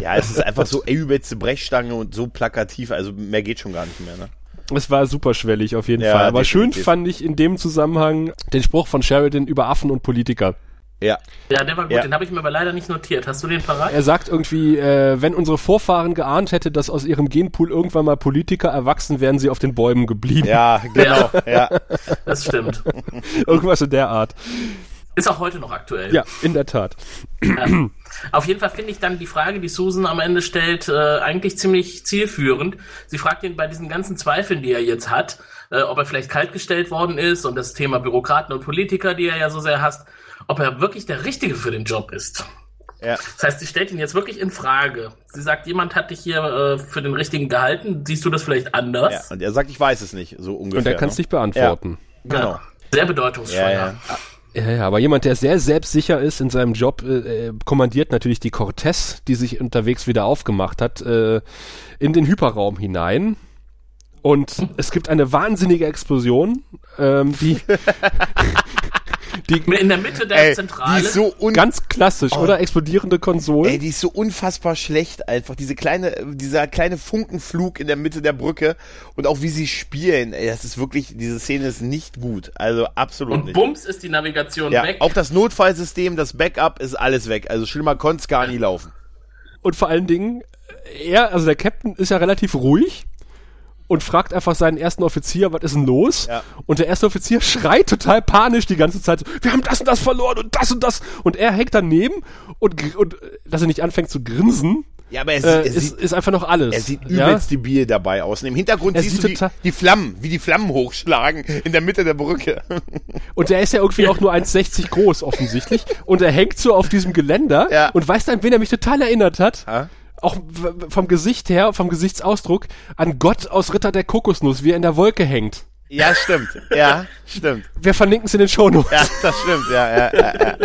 Ja, es ist einfach so übelste Brechstange und so plakativ, also mehr geht schon gar nicht mehr, ne? Es war super schwellig auf jeden Ja, Fall. Aber schön definitiv. fand ich in dem Zusammenhang den Spruch von Sheridan über Affen und Politiker. Ja, Ja, der war gut, Ja. den habe ich mir aber leider nicht notiert. Hast du den parat? Er sagt irgendwie, äh, wenn unsere Vorfahren geahnt hätte, dass aus ihrem Genpool irgendwann mal Politiker erwachsen, wären sie auf den Bäumen geblieben. ja, [laughs] genau, ja. Das stimmt. Irgendwas in der Art. Ist auch heute noch aktuell. Ja, in der Tat. Ja. Auf jeden Fall finde ich dann die Frage, die Susan am Ende stellt, äh, eigentlich ziemlich zielführend. Sie fragt ihn bei diesen ganzen Zweifeln, die er jetzt hat, äh, ob er vielleicht kaltgestellt worden ist und das Thema Bürokraten und Politiker, die er ja so sehr hasst, ob er wirklich der Richtige für den Job ist. Ja, Das heißt, sie stellt ihn jetzt wirklich in Frage. Sie sagt, jemand hat dich hier äh, für den Richtigen gehalten. Siehst du das vielleicht ja. anders? Und er sagt, ich weiß es nicht, so ungefähr. Und er kann es ne? nicht beantworten. Genau. Sehr bedeutungsschwanger. Ja, ja. Ja, ja, aber jemand, der sehr selbstsicher ist in seinem Job, äh, äh, kommandiert natürlich die Cortez, die sich unterwegs wieder aufgemacht hat, äh, in den Hyperraum hinein. Und es gibt eine wahnsinnige Explosion, ähm, die, [laughs] [laughs] die In der Mitte der Ey, die Zentrale. ist so un ganz klassisch, oder? Explodierende Konsolen. Ey, die ist so unfassbar schlecht einfach. Diese kleine, dieser kleine Funkenflug in der Mitte der Brücke und auch wie sie spielen. Ey, das ist wirklich, diese Szene ist nicht gut. Also absolut und nicht. bums ist die Navigation Ja, weg. auch das Notfallsystem, das Backup ist alles weg. Also schlimmer konnte es gar nie laufen. Und vor allen Dingen, er, also der Captain ist ja relativ ruhig und fragt einfach seinen ersten Offizier, was ist denn los? Ja. Und der erste Offizier schreit total panisch die ganze Zeit, wir haben das und das verloren und das und das. Und er hängt daneben und, und äh, dass er nicht anfängt zu grinsen, Ja, aber er, äh, er, ist, sieht, ist einfach noch alles. er sieht ja? übelst debil dabei aus. Und im Hintergrund Er siehst sieht du die, die Flammen, wie die Flammen hochschlagen in der Mitte der Brücke. Und der ist ja irgendwie auch nur 1,60 groß offensichtlich. Und er hängt so auf diesem Geländer Ja. und weißt du, an wen er mich total erinnert hat? Ja? Auch vom Gesicht her, vom Gesichtsausdruck, an Gott aus Ritter der Kokosnuss, wie er in der Wolke hängt. Ja, stimmt. Ja, stimmt. Wir verlinken es in den Shownotes. Ja, das stimmt. Ja, ja, ja, ja.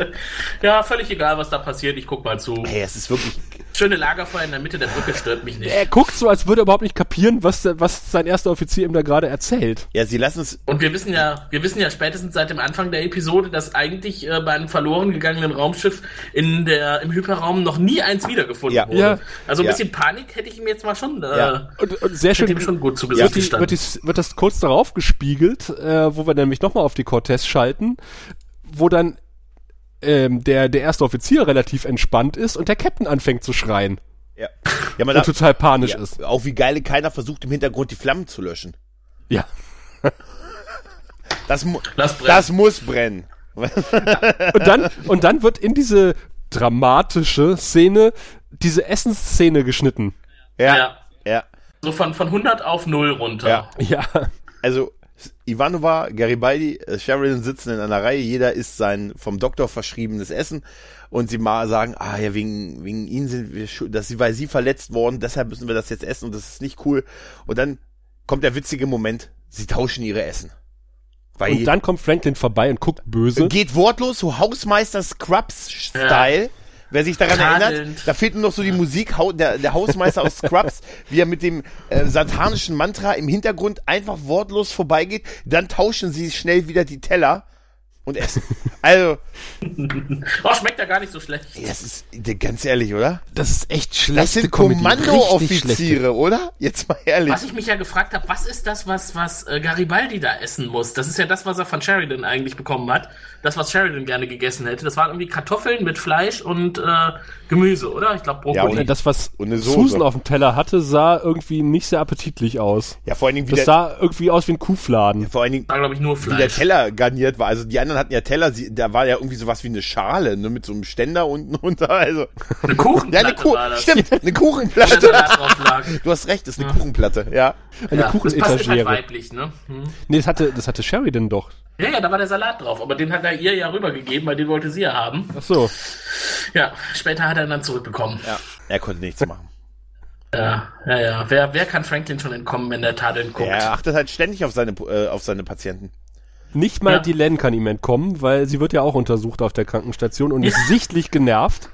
[laughs] Ja, völlig egal, was da passiert. Ich guck mal zu. Hey, es ist wirklich. Schöne Lagerfeuer in der Mitte der Brücke stört mich nicht. Er guckt so, als würde er überhaupt nicht kapieren, was, was sein erster Offizier ihm da gerade erzählt. Ja, sie lassen es. Und wir wissen ja, wir wissen ja spätestens seit dem Anfang der Episode, dass eigentlich äh, bei einem verloren gegangenen Raumschiff in der, im Hyperraum noch nie eins wiedergefunden Ja. wurde. Ja. Also ein Ja. bisschen Panik hätte ich ihm jetzt mal schon, äh, Ja. Und, und sehr schön ihm schon gut zu wird, Gesicht die, wird, dies, wird das kurz darauf gespiegelt, äh, wo wir nämlich nochmal auf die Cortez schalten, wo dann ähm, der, der erste Offizier relativ entspannt ist und der Captain anfängt zu schreien Ja, ja man und total panisch ja, ist. auch wie geil keiner versucht im Hintergrund die Flammen zu löschen. Ja. Das, mu das muss brennen. Und dann, und dann wird in diese dramatische Szene diese Essensszene geschnitten. Ja, Ja. ja. So von, von 100 auf 0 runter. Ja. Ja. Also Ivanova, Garibaldi, äh, Sheridan sitzen in einer Reihe, jeder isst sein vom Doktor verschriebenes Essen und sie mal sagen, ah ja, wegen, wegen ihnen sind wir schuld, dass sie, weil sie verletzt worden, deshalb müssen wir das jetzt essen und das ist nicht cool. Und dann kommt der witzige Moment, sie tauschen ihre Essen. Weil Und dann kommt Franklin vorbei und guckt böse. geht wortlos, so Hausmeister Scrubs-Style. Wer sich daran Tadelnd. erinnert, da fehlt nur noch so die Musik, der, der Hausmeister aus Scrubs, wie er mit dem äh, satanischen Mantra im Hintergrund einfach wortlos vorbeigeht, dann tauschen sie schnell wieder die Teller und essen. Also, [laughs] Oh, schmeckt ja gar nicht so schlecht. das ist äh, ganz ehrlich, oder? Das ist echt schlecht. Das sind Kommandooffiziere, oder? Jetzt mal ehrlich. Was ich mich ja gefragt habe, was ist das, was, was äh, Garibaldi da essen muss? Das ist ja das, was er von Sheridan eigentlich bekommen hat. Das, was Sheridan gerne gegessen hätte. Das waren irgendwie Kartoffeln mit Fleisch und äh, Gemüse, oder? Ich glaube Ja, Brokkoli. und Das, was Und eine Soße. Susan auf dem Teller hatte, sah irgendwie nicht sehr appetitlich aus. Ja, vor allen Dingen, wie Das der, sah irgendwie aus wie ein Kuhfladen. vor allen Dingen, war, glaube ich, nur wie der Fleisch. Teller garniert war. Also die anderen hatten ja Teller, sie, da war ja irgendwie sowas wie eine Schale, ne, mit so einem Ständer unten [laughs] runter. Also, Eine Kuchenplatte ja, eine Kuh, war das. stimmt, eine Kuchenplatte. Salat drauf lag. [laughs] Du hast recht, das ist eine Kuchenplatte, ja. Eine Ja, das passt ist halt Kuchenetagere. weiblich, ne? Hm. Nee, das hatte, das hatte Sheridan doch. Ja, ja, da war der Salat drauf, aber den hat er ihr ja rübergegeben, weil den wollte sie ja haben. Ach so. Ja, später hat er ihn dann zurückbekommen. Ja, er konnte nichts machen. Ja, ja, ja. Wer, wer kann Franklin schon entkommen, wenn der Tadeln guckt? Er achtet halt ständig auf seine, äh, auf seine Patienten. Nicht mal Ja. die Len kann ihm entkommen, weil sie wird ja auch untersucht auf der Krankenstation und [laughs] ist sichtlich genervt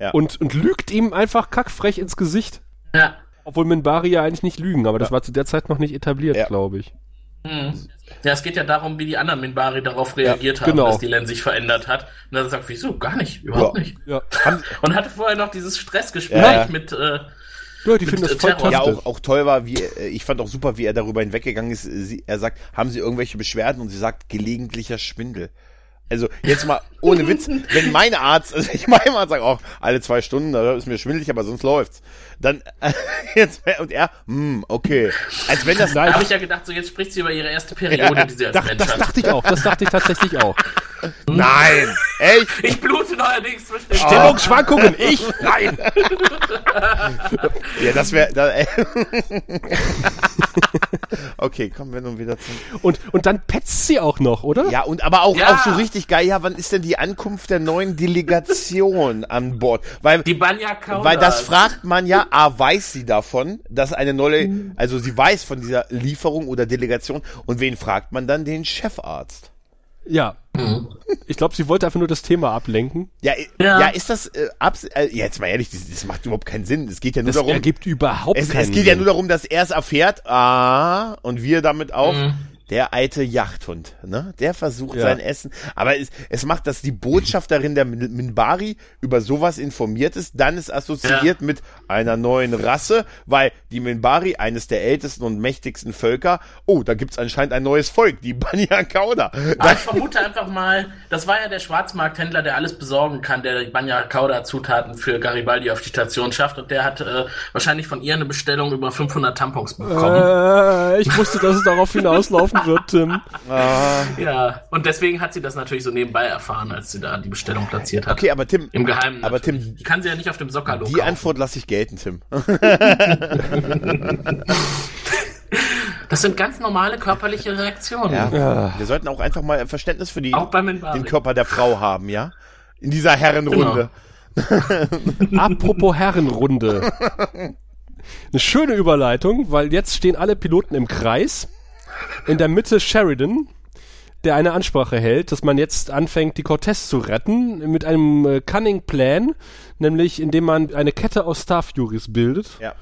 Ja. und, und lügt ihm einfach kackfrech ins Gesicht. Ja. Obwohl Minbari ja eigentlich nicht lügen, aber das war zu der Zeit noch nicht etabliert, Ja. glaube ich. Mhm. Ja, es geht ja darum, wie die anderen Minbari darauf reagiert haben, genau. dass die Len sich verändert hat. Und dann sagt, wieso? Gar nicht, überhaupt Ja. nicht. Ja, [laughs] Und hatte vorher noch dieses Stressgespräch mit, äh, ja die finden das voll Terror. Ja, toll. auch, auch toll war, wie äh, ich fand auch super, wie er darüber hinweggegangen ist. Sie, er sagt, haben Sie irgendwelche Beschwerden? Und sie sagt, gelegentlicher Schwindel. Also jetzt mal ohne Witz, wenn mein Arzt, also ich mein Arzt sagt auch alle zwei Stunden, da ist mir schwindelig, aber sonst läuft's. Dann äh, [laughs] jetzt und er, hm, okay, als wenn das da habe ich ja gedacht, so jetzt spricht sie über ihre erste Periode, die sie als Dach, Mensch das hat. dachte ich auch, das dachte ich tatsächlich auch. nein, echt? [laughs] Ich blute neuerdings zwischen den Stimmungsschwankungen, ich? Nein! [laughs] Ja, das wäre, da, äh, okay, kommen wir nun wieder zum. Und, und dann petzt sie auch noch, oder? Ja, und aber auch, Ja. auch so richtig geil. Ja, wann ist denn die Ankunft der neuen Delegation an Bord? Weil Die Banya Kaudas. Weil das fragt man ja, A, weiß sie davon, dass eine neue, also sie weiß von dieser Lieferung oder Delegation und wen fragt man dann? Den Chefarzt. Ja. Ich glaube, sie wollte einfach nur das Thema ablenken. Ja, ja. Ja. ist das, äh, abs äh, ja, jetzt mal ehrlich, das, das macht überhaupt keinen Sinn. Es geht ja nur Das darum, ergibt überhaupt es, keinen es geht ja Sinn. nur darum, dass er es erfährt, ah, und wir damit auch, Mhm. Der alte Yachthund, ne? Der versucht Ja. sein Essen. Aber es, es macht, dass die Botschafterin der Min- Minbari über sowas informiert ist, dann ist assoziiert mit einer neuen Rasse, weil die Minbari, eines der ältesten und mächtigsten Völker, oh, da gibt's anscheinend ein neues Volk, die [laughs] Banya Kauda. Aber ich vermute einfach mal, das war ja der Schwarzmarkthändler, der alles besorgen kann, der die Banya Kauda Zutaten für Garibaldi auf die Station schafft und der hat äh, wahrscheinlich von ihr eine Bestellung über 500 Tampons bekommen. Äh, ich wusste, dass es darauf hinauslaufen wird, Tim. Ja, und deswegen hat sie das natürlich so nebenbei erfahren, als sie da die Bestellung platziert hat. Okay, aber Tim, Im Geheimen. aber natürlich. Tim, Die kann sie ja nicht auf dem Sockerlo die kaufen. Antwort lasse ich gelten, Tim. [laughs] Das sind ganz normale körperliche Reaktionen. Ja. Wir sollten auch einfach mal Verständnis für die, den Körper der Frau haben, ja? In dieser Herrenrunde. [laughs] Apropos Herrenrunde. [laughs] Eine schöne Überleitung, weil jetzt stehen alle Piloten im Kreis. In der Mitte Sheridan, der eine Ansprache hält, dass man jetzt anfängt, die Cortez zu retten, mit einem äh, Cunning Plan, nämlich indem man eine Kette aus Star Furies bildet. Ja.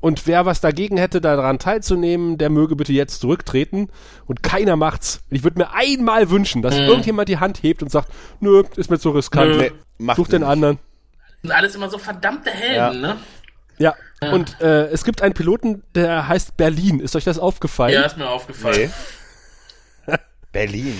Und wer was dagegen hätte, daran teilzunehmen, der möge bitte jetzt zurücktreten. Und keiner macht's. Ich würde mir einmal wünschen, dass irgendjemand die Hand hebt und sagt, nö, ist mir zu riskant. Nö. Nee, macht Such den nicht. anderen. sind alles immer so verdammte Helden, ne? Ja, und äh, es gibt einen Piloten, der heißt Berlin. Ist euch das aufgefallen? Ja, ist mir aufgefallen. Nee. [laughs] Berlin.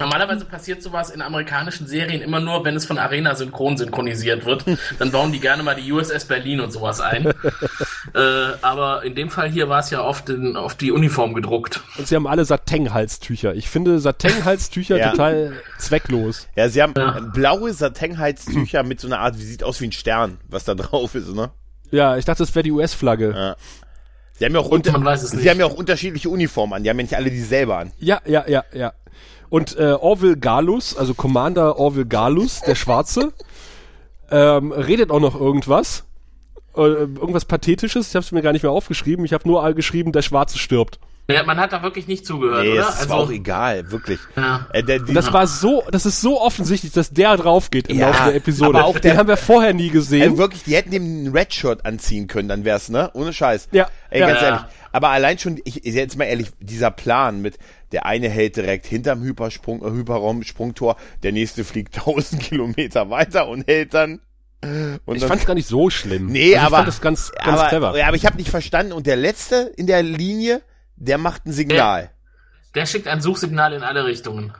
Normalerweise passiert sowas in amerikanischen Serien immer nur, wenn es von Arena synchron synchronisiert wird. [laughs] Dann bauen die gerne mal die USS Berlin und sowas ein. [laughs] äh, aber in dem Fall hier war es ja oft in, auf die Uniform gedruckt. Und sie haben alle Satin-Halstücher. Ich finde Satin-Halstücher Ja. total zwecklos. Ja, sie haben Ja. blaue Satinheiztücher mit so einer Art, wie sieht aus wie ein Stern, was da drauf ist, ne? Ja, ich dachte, das wäre die US-Flagge. Ja. Sie haben ja auch, unter es sie haben ja auch unterschiedliche Uniformen an. Die haben ja nicht alle dieselbe an. Ja, ja, ja, ja. Und äh, Orville Galus, also Commander Orville Galus, der Schwarze, [laughs] ähm, redet auch noch irgendwas. Äh, irgendwas Pathetisches. Ich habe es mir gar nicht mehr aufgeschrieben. Ich habe nur all geschrieben, der Schwarze stirbt. Ja, man hat da wirklich nicht zugehört, Nee, oder? es war auch egal, wirklich. ja. Äh, der, die, das war so, das ist so offensichtlich, dass der drauf geht im Ja, Laufe der Episode. aber auch der- Den haben wir vorher nie gesehen. Ey, wirklich, die hätten dem ein Redshirt anziehen können, dann wär's, ne? Ohne Scheiß. Ja, Ey, ja. ganz Ja. ehrlich. Aber allein schon, ich, jetzt mal ehrlich, dieser Plan mit, der eine hält direkt hinterm Hypersprung, äh, Hyperraum-Sprungtor, der nächste fliegt [laughs] 1000 Kilometer weiter und hält dann. Und ich dann, fand's gar nicht so schlimm. nee, Also aber, ich fand das ganz, ganz aber, clever. ja, aber ich habe nicht verstanden. Und der letzte in der Linie, der macht ein Signal. Der schickt ein Suchsignal in alle Richtungen.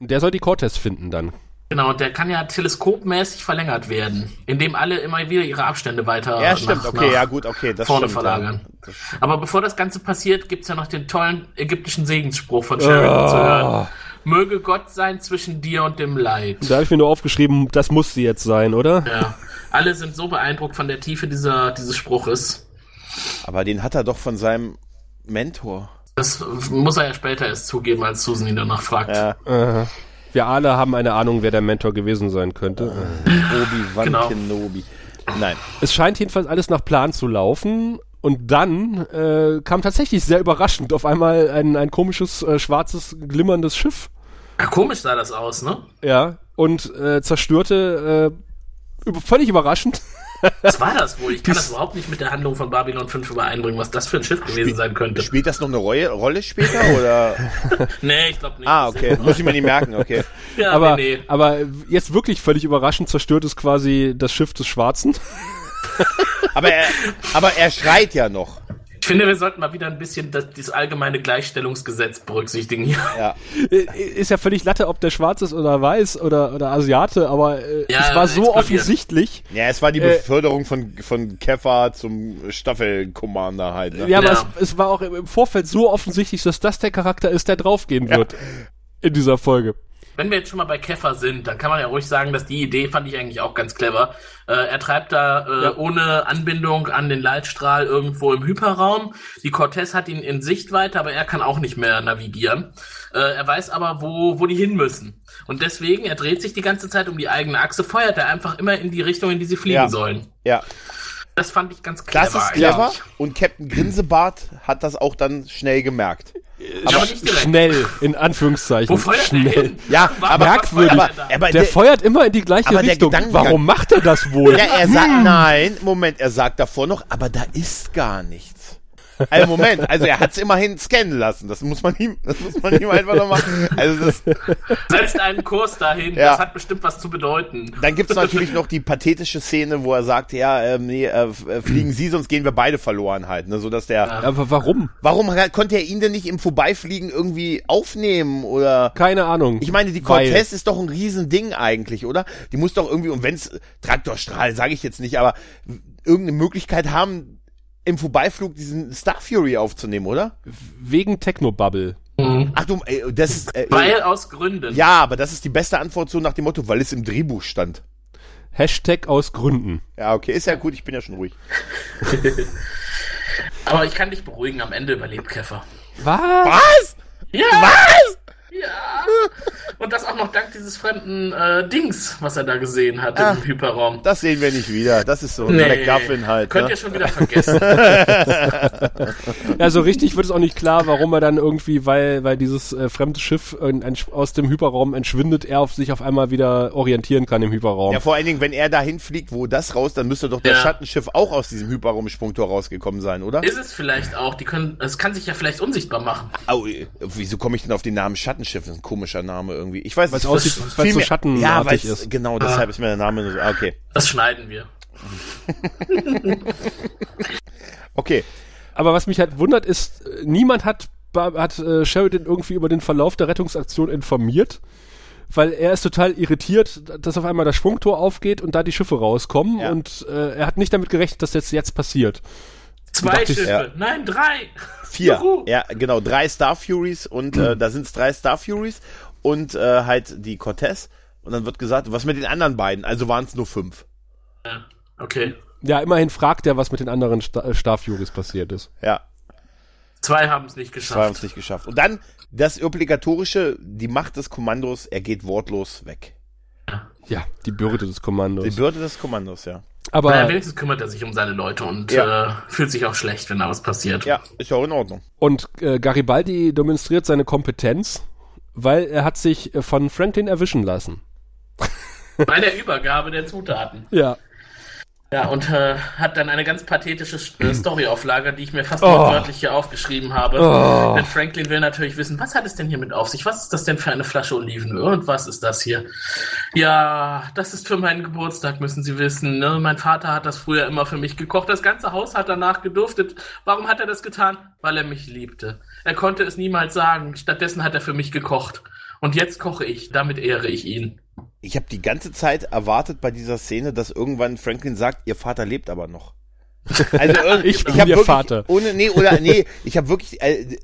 Der soll die Cortez finden dann. Genau, und der kann ja teleskopmäßig verlängert werden, indem alle immer wieder ihre Abstände weiter Ja, stimmt, nach, okay, nach ja gut, okay, das vorne stimmt. verlagern. Ja. Aber bevor das Ganze passiert, gibt's ja noch den tollen ägyptischen Segensspruch von Sheridan zu hören. Möge Gott sein zwischen dir und dem Leid. Da habe ich mir nur aufgeschrieben, das muss sie jetzt sein, oder? Ja. Alle sind so beeindruckt von der Tiefe dieser, dieses Spruches. Aber den hat er doch von seinem Mentor. Das muss er ja später erst zugeben, als Susan ihn danach fragt. Ja, Äh, wir alle haben eine Ahnung, wer der Mentor gewesen sein könnte. Obi-Wan [laughs] Genau. Kenobi. Nein. Es scheint jedenfalls alles nach Plan zu laufen. Und dann äh, kam tatsächlich sehr überraschend auf einmal ein, ein komisches, äh, schwarzes, glimmerndes Schiff. Ja, komisch sah das aus, ne? Ja. Und äh, zerstörte äh, über, völlig überraschend Was war das wohl? Ich kann das überhaupt nicht mit der Handlung von Babylon 5 übereinbringen, was das für ein Schiff gewesen sein könnte. Spielt das noch eine Rolle, Rolle später oder? [laughs] Nee, ich glaube nicht. ah, okay. Muss ich mir nicht merken, okay. [laughs] Ja, aber, nee, nee. aber jetzt wirklich völlig überraschend zerstört es quasi das Schiff des Schwarzen. Aber er, aber er schreit ja noch. Ich finde, wir sollten mal wieder ein bisschen das, dieses allgemeine Gleichstellungsgesetz berücksichtigen hier. Ja. Äh, ist ja völlig Latte, ob der schwarz ist oder weiß oder, oder Asiate, aber äh, Ja, es war so explodiert. offensichtlich. Ja, es war die Äh, Beförderung von, von Keffer zum Staffelcommander halt. Ne? Ja, aber Ja. es, es war auch im im Vorfeld so offensichtlich, dass das der Charakter ist, der draufgehen wird in dieser Folge. Wenn wir jetzt schon mal bei Keffer sind, dann kann man ja ruhig sagen, dass die Idee fand ich eigentlich auch ganz clever. Äh, er treibt da äh, Ja. ohne Anbindung an den Leitstrahl irgendwo im Hyperraum. Die Cortez hat ihn in Sichtweite, aber er kann auch nicht mehr navigieren. Äh, er weiß aber, wo, wo die hin müssen. Und deswegen, er dreht sich die ganze Zeit um die eigene Achse, feuert er einfach immer in die Richtung, in die sie fliegen Ja. sollen. Ja, Das fand ich ganz clever. das ist clever. eigentlich. Und Captain Grinsebart hat das auch dann schnell gemerkt. Aber nicht direkt. Schnell, in Anführungszeichen. Wo feuert er Schnell. hin? Ja, aber- merkwürdig. Aber, er aber Der der, feuert immer in die gleiche Richtung. Warum macht er das wohl? ja, er sagt, nein, Moment, er sagt davor noch, aber da ist gar nichts. Also Moment, also er hat es immerhin scannen lassen. Das muss man ihm, das muss man ihm einfach noch machen. Also das, [laughs] Setzt einen Kurs dahin, Ja. das hat bestimmt was zu bedeuten. dann gibt's natürlich noch die pathetische Szene, wo er sagt, ja, ähm, nee, äh, äh, fliegen Sie, sonst gehen wir beide verloren halt. Ne, so dass der, Aber warum? warum konnte er ihn denn nicht im Vorbeifliegen irgendwie aufnehmen oder? Keine Ahnung. Ich meine, die Cortez ist doch ein Riesending eigentlich, oder? Die muss doch irgendwie, und wenn's Traktorstrahl, sage ich jetzt nicht, aber irgendeine Möglichkeit haben, im Vorbeiflug diesen Star Fury aufzunehmen, oder? Wegen Technobubble. Ach du, ey, das ist, äh, Weil aus Gründen. ja, aber das ist die beste Antwort so nach dem Motto, weil es im Drehbuch stand. Hashtag aus Gründen. Ja, okay, ist ja gut, ich bin ja schon ruhig. [laughs] Aber ich kann dich beruhigen, am Ende überlebt Käfer. Was? Was? Ja! Was? Ja! Und das auch noch dank dieses fremden äh, Dings, was er da gesehen hat Ah. im Hyperraum. Das sehen wir nicht wieder. Das ist so ein Nee. McGuffin halt. Könnt Ne? ihr schon wieder vergessen. [laughs] Ja, so richtig wird es auch nicht klar, warum er dann irgendwie, weil, weil dieses äh, fremde Schiff äh, aus dem Hyperraum entschwindet, er auf sich auf einmal wieder orientieren kann im Hyperraum. Ja, vor allen Dingen, wenn er dahin fliegt, wo das raus, dann müsste doch das Ja. Schattenschiff auch aus diesem Hyperraumsprungtor rausgekommen sein, oder? Ist es vielleicht auch, die können, es kann sich ja vielleicht unsichtbar machen. Au, äh, wieso komme ich denn auf den Namen Schattenschiff? Ist ein komischer Name irgendwie. Ich weiß nicht. aussieht, viel so schattenartig ja, weil's- ist. Genau, deshalb ist mir der Name. so- ah, Okay, Das schneiden wir. [laughs] okay. Aber was mich halt wundert ist, niemand hat, hat äh, Sheridan irgendwie über den Verlauf der Rettungsaktion informiert. Weil er ist total irritiert, dass auf einmal das Schwungtor aufgeht und da die Schiffe rauskommen. Ja. Und äh, er hat nicht damit gerechnet, dass das jetzt passiert. Zwei dachte ich, Schiffe. ja. Nein, drei. Vier. Juhu. Ja, genau. Drei Star Furies und äh, da sind es drei Star Furies und äh, halt die Cortez. Und dann wird gesagt, was mit den anderen beiden? Also waren es nur fünf. Ja, Okay. Ja, immerhin fragt er, was mit den anderen Sta äh, Star Furies passiert ist. Ja, Zwei haben es nicht zwei haben geschafft. es nicht geschafft. Und dann das obligatorische, die Macht des Kommandos, er geht wortlos weg. Ja, die Bürde des Kommandos. Die Bürde des Kommandos, ja. Aber Naja, wenigstens kümmert er sich um seine Leute und Ja. äh, fühlt sich auch schlecht, wenn da was passiert. Ja, ist ja auch in Ordnung. Und äh, Garibaldi demonstriert seine Kompetenz, weil er hat sich äh, von Franklin erwischen lassen. Bei der Übergabe der Zutaten. Ja. Ja, und äh, hat dann eine ganz pathetische äh, Storyauflage, die ich mir fast Oh. wortwörtlich hier aufgeschrieben habe. Oh. Denn Franklin will natürlich wissen, was hat es denn hier mit auf sich? Was ist das denn für eine Flasche Olivenöl? Und was ist das hier? Ja, das ist für meinen Geburtstag, müssen Sie wissen. Ne? Mein Vater hat das früher immer für mich gekocht. Das ganze Haus hat danach geduftet. Warum hat er das getan? Weil er mich liebte. Er konnte es niemals sagen. Stattdessen hat er für mich gekocht. Und jetzt koche ich. Damit ehre ich ihn. Ich habe die ganze Zeit erwartet bei dieser Szene, dass irgendwann Franklin sagt, ihr Vater lebt aber noch. Also [laughs] Ich bin hab Ihr wirklich, Vater. Ohne nee oder [laughs] nee, ich habe wirklich äh,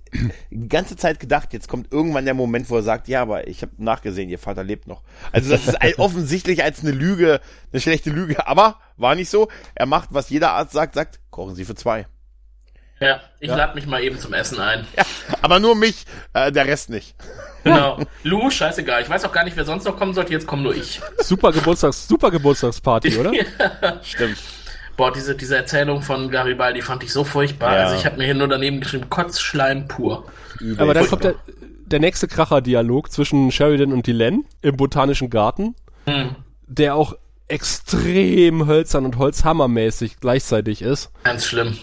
die ganze Zeit gedacht, jetzt kommt irgendwann der Moment, wo er sagt, ja, aber ich habe nachgesehen, ihr Vater lebt noch. Also das ist [laughs] offensichtlich als eine Lüge, eine schlechte Lüge, aber war nicht so. Er macht, was jeder Arzt sagt, sagt, kochen Sie für zwei. Ja, ich lade mich mal eben zum Essen ein. Ja, aber nur mich, äh, der Rest nicht. Genau. Lou, scheißegal. Ich weiß auch gar nicht, wer sonst noch kommen sollte. Jetzt komm nur ich. Super Geburtstags, super Geburtstagsparty, oder? [laughs] Stimmt. Boah, diese, diese Erzählung von Garibaldi fand ich so furchtbar. Ja. Also ich habe mir hier nur daneben geschrieben, Kotzschleim pur. Übel. Aber dann kommt der, der nächste Kracher-Dialog zwischen Sheridan und Dylan im Botanischen Garten, Hm. der auch extrem hölzern und holzhammermäßig gleichzeitig ist. Ganz schlimm.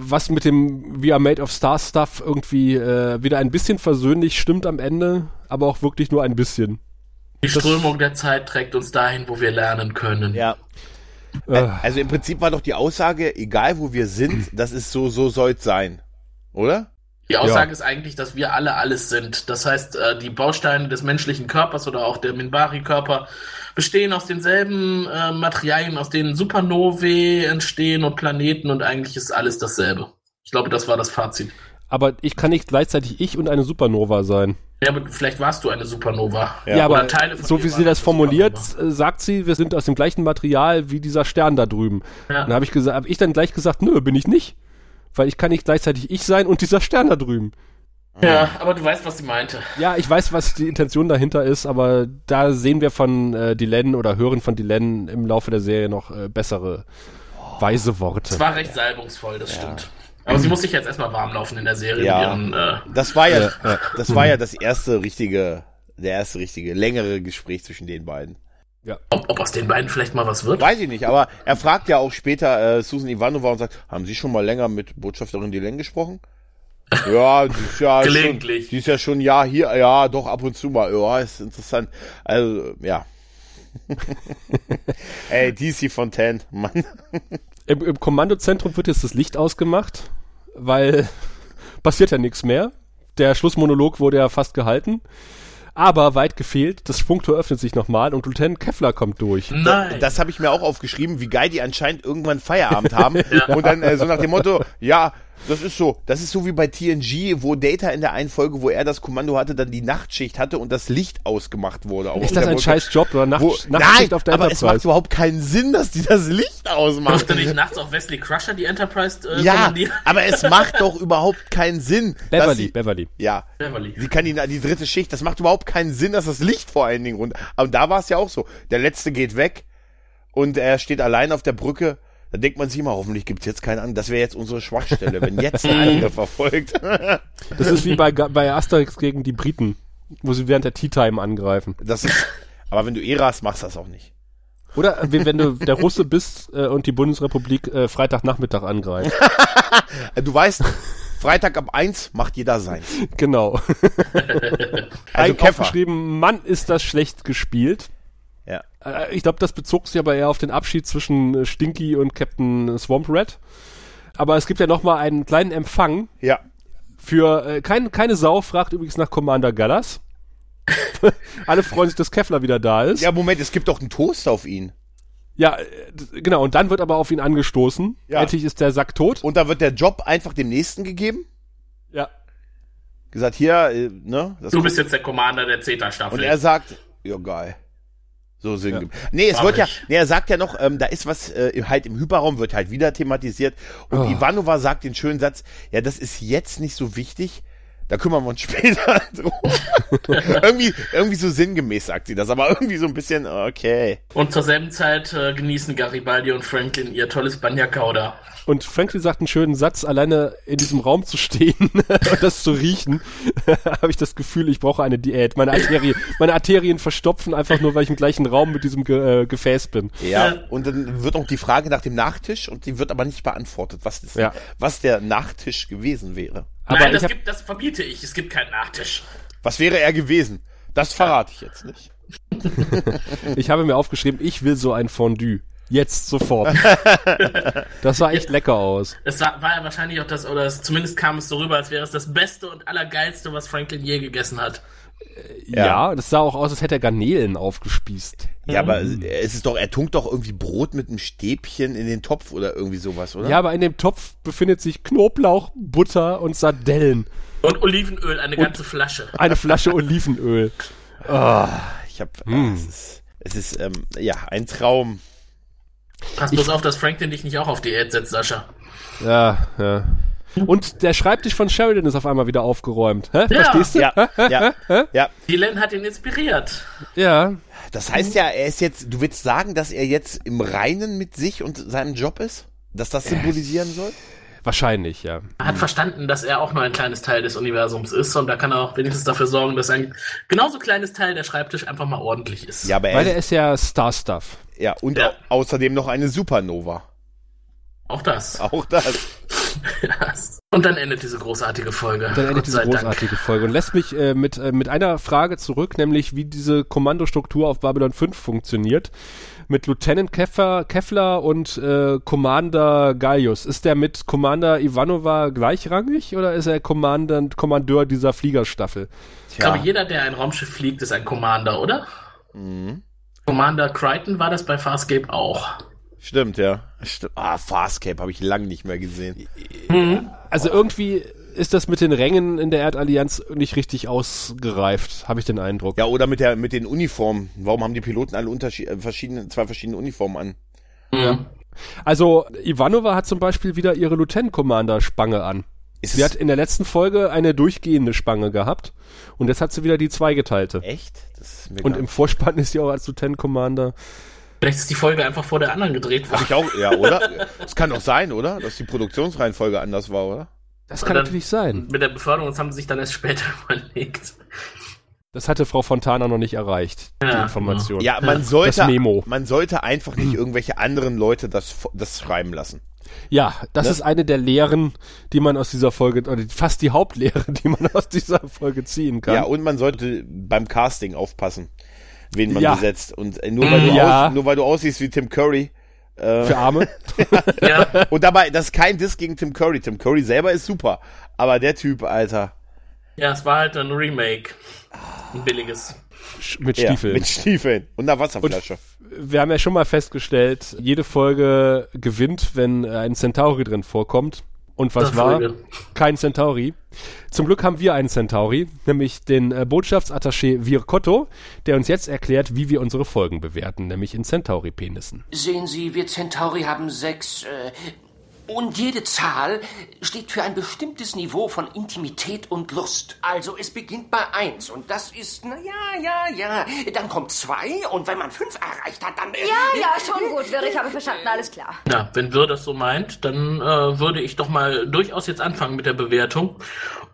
Was mit dem We Are Made of Star Stuff irgendwie äh, wieder ein bisschen versöhnlich stimmt am Ende, aber auch wirklich nur ein bisschen. Die Strömung der Zeit trägt uns dahin, wo wir lernen können. Ja. Äh, Also im Prinzip war doch die Aussage, egal wo wir sind, [clears throat] das ist so, so soll's sein. Oder? Die Aussage ist eigentlich, dass wir alle alles sind. Das heißt, äh, die Bausteine des menschlichen Körpers oder auch der Minbari-Körper bestehen aus denselben äh, Materialien, aus denen Supernovae entstehen und Planeten und eigentlich ist alles dasselbe. Ich glaube, das war das Fazit. aber ich kann nicht gleichzeitig ich und eine Supernova sein. Ja, aber vielleicht warst du eine Supernova. Ja, aber Teile von so wie sie das formuliert, Supernova. äh, sagt sie, wir sind aus dem gleichen Material wie dieser Stern da drüben. Ja. Dann habe ich gesagt, habe ich dann gleich gesagt, nö, bin ich nicht, weil ich kann nicht gleichzeitig ich sein und dieser Stern da drüben. Ja, aber du weißt, was sie meinte. Ja, ich weiß, was die Intention dahinter ist, aber da sehen wir von äh, Dylan oder hören von Dylan im Laufe der Serie noch äh, bessere weise Worte. Es war recht salbungsvoll, das stimmt. Aber sie muss sich jetzt erstmal warm laufen in der Serie Ja. ihren, äh, Das war ja, Ja, ja. das war ja das erste richtige, der erste richtige, längere Gespräch zwischen den beiden. Ob, ob aus den beiden vielleicht mal was wird. Weiß ich nicht, aber er fragt ja auch später äh, Susan Ivanova und sagt, haben Sie schon mal länger mit Botschafterin Dylan gesprochen? [laughs] Ja, die ist ja schon, Gelegentlich. die ist ja schon ja hier, ja, doch ab und zu mal. Ja, ist interessant. Also, ja. [laughs] Ey, DC Fontaine, Mann. Im, Im Kommandozentrum wird jetzt das Licht ausgemacht, weil [laughs] passiert ja nichts mehr. Der Schlussmonolog wurde ja fast gehalten. Aber weit gefehlt, das Sprungtor öffnet sich nochmal und Lieutenant Kevlar kommt durch. Nein. Das habe ich mir auch aufgeschrieben, wie geil die anscheinend irgendwann Feierabend haben. [laughs] Und dann äh, so nach dem Motto, ja, das ist so, das ist so wie bei TNG, wo Data in der einen Folge, wo er das Kommando hatte, dann die Nachtschicht hatte und das Licht ausgemacht wurde. Auch Ist das ein Wolke. scheiß Job oder Nacht, Wo, Nachtschicht nein, auf der aber es macht Enterprise? überhaupt keinen Sinn, dass die das Licht ausmachen. Durfte nicht nachts auch Wesley Crusher die Enterprise äh, Ja, aber es macht doch überhaupt keinen Sinn. dass Beverly, sie- Beverly. Ja. Beverly. Sie kann die, die dritte Schicht, das macht überhaupt keinen Sinn, dass das Licht vor allen Dingen runter. Aber da war es ja auch so. Der letzte geht weg und er steht allein auf der Brücke. Da denkt man sich immer, hoffentlich gibt's jetzt keinen Angriff. Das wäre jetzt unsere Schwachstelle, wenn [laughs] jetzt ein Angriff erfolgt. Das ist wie bei, bei Asterix gegen die Briten, wo sie während der Tea Time angreifen. Das ist, aber wenn du Eras machst, das auch nicht. Oder wenn du der Russe bist äh, und die Bundesrepublik äh, Freitagnachmittag angreift. [laughs] Du weißt, Freitag ab eins macht jeder sein. genau. [laughs] Also Also Käfer. aufgeschrieben, Mann, ist das schlecht gespielt. Äh, Ich glaube, das bezog sich aber eher auf den Abschied zwischen äh, Stinky und Captain Swamp Red. Aber es gibt ja noch mal einen kleinen Empfang Ja. für äh, kein, keine Sau fragt übrigens nach Commander Gallas. [laughs] Alle freuen sich, dass Kevlar wieder da ist. Ja, Moment, es gibt doch einen Toast auf ihn. Ja, äh, genau. Und dann wird aber auf ihn angestoßen. Ja. Endlich ist der Sack tot. Und da wird der Job einfach dem nächsten gegeben. ja. Gesagt, hier, äh, ne? Das Du bist jetzt der Commander der Zeta-Staffel. Und er sagt, ja geil. So sinngemäß. Nee, es Mach wird ja, ich. nee, er sagt ja noch, ähm, da ist was, äh, im- halt im Hyperraum wird halt wieder thematisiert. Und Oh. Ivanova sagt den schönen Satz, ja, das ist jetzt nicht so wichtig, da kümmern wir uns [laughs] später drum. [laughs] irgendwie, irgendwie so sinngemäß sagt sie das, aber irgendwie so ein bisschen, okay. Und zur selben Zeit äh, genießen Garibaldi und Franklin ihr tolles Banya Kauda. Und Franklin sagt einen schönen Satz, alleine in diesem Raum zu stehen [laughs] und das zu riechen, habe ich das Gefühl, ich brauche eine Diät. Meine, Arterie, meine Arterien verstopfen einfach nur, weil ich im gleichen Raum mit diesem Ge äh, Gefäß bin. Ja, Ja. und dann wird auch die Frage nach dem Nachtisch und die wird aber nicht beantwortet, was, das, Ja. was der Nachtisch gewesen wäre. Aber Nein, das, hab- gibt, das verbiete ich. Es gibt keinen Nachtisch. Was wäre er gewesen? Das verrate ich jetzt nicht. [laughs] Ich habe mir aufgeschrieben, ich will so ein Fondue. Jetzt sofort. [laughs] Das sah echt lecker aus. Es war, war ja wahrscheinlich auch das, oder es, zumindest kam es so rüber, als wäre es das Beste und Allergeilste, was Franklin je gegessen hat. Ja, das sah auch aus, als hätte er Garnelen aufgespießt. Ja, aber es ist doch, er tunkt doch irgendwie Brot mit einem Stäbchen in den Topf oder irgendwie sowas, oder? Ja, aber in dem Topf befindet sich Knoblauch, Butter und Sardellen. Und Olivenöl, eine ganze Flasche. Eine Flasche Olivenöl. Ich hab, ah, es ist, es ist ähm, ja, ein Traum. Pass bloß auf, dass Franklin dich nicht auch auf Diät setzt, Sascha. Ja, ja. Und der Schreibtisch von Sheridan ist auf einmal wieder aufgeräumt. Hä? Ja. Verstehst du? Ja, ja, ja. Dylan hat ihn inspiriert. Ja. Das heißt ja, er ist jetzt, du willst sagen, dass er jetzt im Reinen mit sich und seinem Job ist? Dass das symbolisieren soll? Wahrscheinlich, ja. Er hat verstanden, dass er auch nur ein kleines Teil des Universums ist und da kann er auch wenigstens dafür sorgen, dass ein genauso kleines Teil der Schreibtisch einfach mal ordentlich ist. Ja, aber Weil er er, ist ja Star-Stuff. ja, und Ja. au außerdem noch eine Supernova. Auch das. Auch das. Und dann endet diese großartige Folge. Dann endet Gott diese sei Dank. großartige Folge und lässt mich äh, mit, äh, mit einer Frage zurück, nämlich wie diese Kommandostruktur auf Babylon 5 funktioniert. Mit Lieutenant Keffer, Keffler und äh, Commander Gaius. Ist der mit Commander Ivanova gleichrangig oder ist er Kommandant, Kommandeur dieser Fliegerstaffel? Ich glaube, jeder, der ein Raumschiff fliegt, ist ein Commander, oder? Mhm. Commander Crichton war das bei Farscape auch. Stimmt, ja. Stimmt. Ah, Farscape habe ich lange nicht mehr gesehen. Also irgendwie ist das mit den Rängen in der Erdallianz nicht richtig ausgereift, habe ich den Eindruck. Ja, oder mit der mit den Uniformen. Warum haben die Piloten alle Unterschied, äh, verschiedene, zwei verschiedene Uniformen an? Mhm. Also Ivanova hat zum Beispiel wieder ihre Lieutenant Commander Spange an. Ist Sie hat in der letzten Folge eine durchgehende Spange gehabt und jetzt hat sie wieder die zweigeteilte. echt? Das ist mir Und im Vorspann ist sie auch als Lieutenant Commander. Vielleicht ist die Folge einfach vor der anderen gedreht worden. ich auch, ja, oder? Es kann doch sein, oder? Dass die Produktionsreihenfolge anders war, oder? Das kann dann- natürlich sein. Mit der Beförderung, das haben sie sich dann erst später [laughs] überlegt. Das hatte Frau Fontana noch nicht erreicht, die Ja, Information. Ja, man sollte, Das Memo. man sollte einfach nicht [clears throat] irgendwelche anderen Leute das, das schreiben lassen. Ja, das Ne? ist eine der Lehren, die man aus dieser Folge, oder fast die Hauptlehre, [laughs] die man aus dieser Folge ziehen kann. Ja, und man sollte beim Casting aufpassen, wen man Ja. besetzt. Und äh, nur, weil du Ja. aus, nur weil du aussiehst wie Tim Curry. Äh, Für Arme. [laughs] Ja, und dabei, das ist kein Diss gegen Tim Curry. Tim Curry selber ist super. Aber der Typ, Alter. ja, es war halt ein Remake. Ein billiges. Mit Ja, Stiefeln. mit Stiefeln und einer Wasserflasche. Wir haben ja schon mal festgestellt, jede Folge gewinnt, wenn ein Centauri drin vorkommt. Und was Das war? Kein Centauri. Zum Glück haben wir einen Centauri, nämlich den äh, Botschaftsattaché Virkotto, der uns jetzt erklärt, wie wir unsere Folgen bewerten, nämlich in Centauri-Penissen. Sehen Sie, wir Centauri haben sechs. Äh, und jede Zahl steht für ein bestimmtes Niveau von Intimität und Lust. Also es beginnt bei eins und das ist, na ja, ja, ja. Dann kommt zwei und wenn man fünf erreicht hat, dann. Ja, ja, schon gut, Wirr, ich habe verstanden, alles klar. Ja, wenn Wir das so meint, dann äh, würde ich doch mal durchaus jetzt anfangen mit der Bewertung.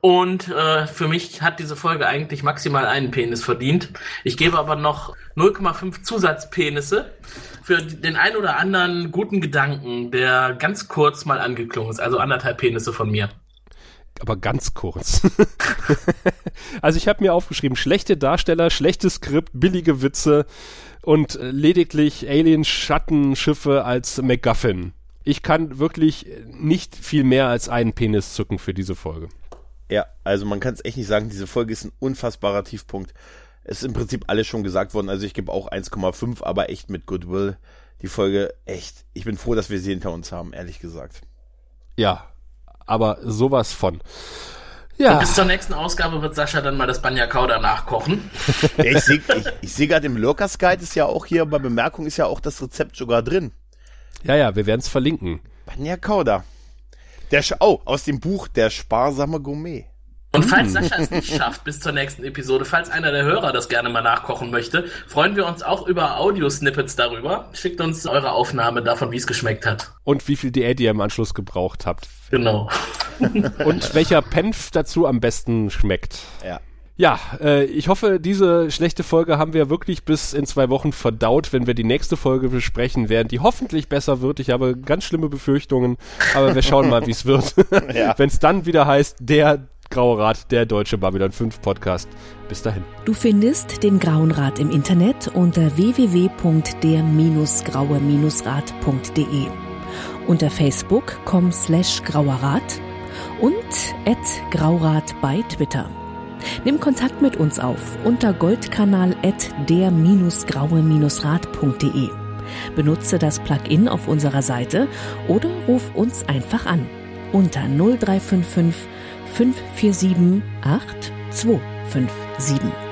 Und äh, für mich hat diese Folge eigentlich maximal einen Penis verdient. Ich gebe aber noch 0,5 Zusatzpenisse für den ein oder anderen guten Gedanken, der ganz kurz mal angeklungen ist. Also anderthalb Penisse von mir. aber ganz kurz. [laughs] also ich habe mir aufgeschrieben, schlechte Darsteller, schlechtes Skript, billige Witze und äh, lediglich Alien-Schattenschiffe als MacGuffin. Ich kann wirklich nicht viel mehr als einen Penis zücken für diese Folge. Ja, also man kann es echt nicht sagen, diese Folge ist ein unfassbarer Tiefpunkt. Es ist im Prinzip alles schon gesagt worden, also ich gebe auch 1,5, aber echt mit Goodwill. Die Folge, echt, ich bin froh, dass wir sie hinter uns haben, ehrlich gesagt. Ja, aber sowas von. Ja, Bis zur nächsten Ausgabe wird Sascha dann mal das Banja Kauda nachkochen. Ja, ich sehe ich, ich seh gerade im Lurkers Guide ist ja auch hier, bei Bemerkung ist ja auch das Rezept sogar drin. ja, ja, wir werden es verlinken. Banja Kauda. Der, Sch- oh, aus dem Buch Der sparsame Gourmet. Und falls Sascha es nicht schafft bis zur nächsten Episode, falls einer der Hörer das gerne mal nachkochen möchte, freuen wir uns auch über Audio-Snippets darüber. Schickt uns eure Aufnahme davon, wie es geschmeckt hat. Und wie viel Diät ihr im Anschluss gebraucht habt. Genau. [laughs] Und welcher Penf dazu am besten schmeckt. Ja. Ja, äh, ich hoffe, diese schlechte Folge haben wir wirklich bis in zwei Wochen verdaut. Wenn wir die nächste Folge besprechen werden, die hoffentlich besser wird. Ich habe ganz schlimme Befürchtungen, aber wir schauen mal, wie es wird. [laughs] Ja. Wenn es dann wieder heißt, der Graue Rat, der deutsche Babylon 5 Podcast. Bis dahin. Du findest den Grauen Rat im Internet unter www.der-graue-rat.de, unter facebook.com slash grauerrat und at graurat bei Twitter. Nimm Kontakt mit uns auf unter goldkanal at der-graue-rat.de. Benutze das Plugin auf unserer Seite oder ruf uns einfach an unter 0355 547 8257.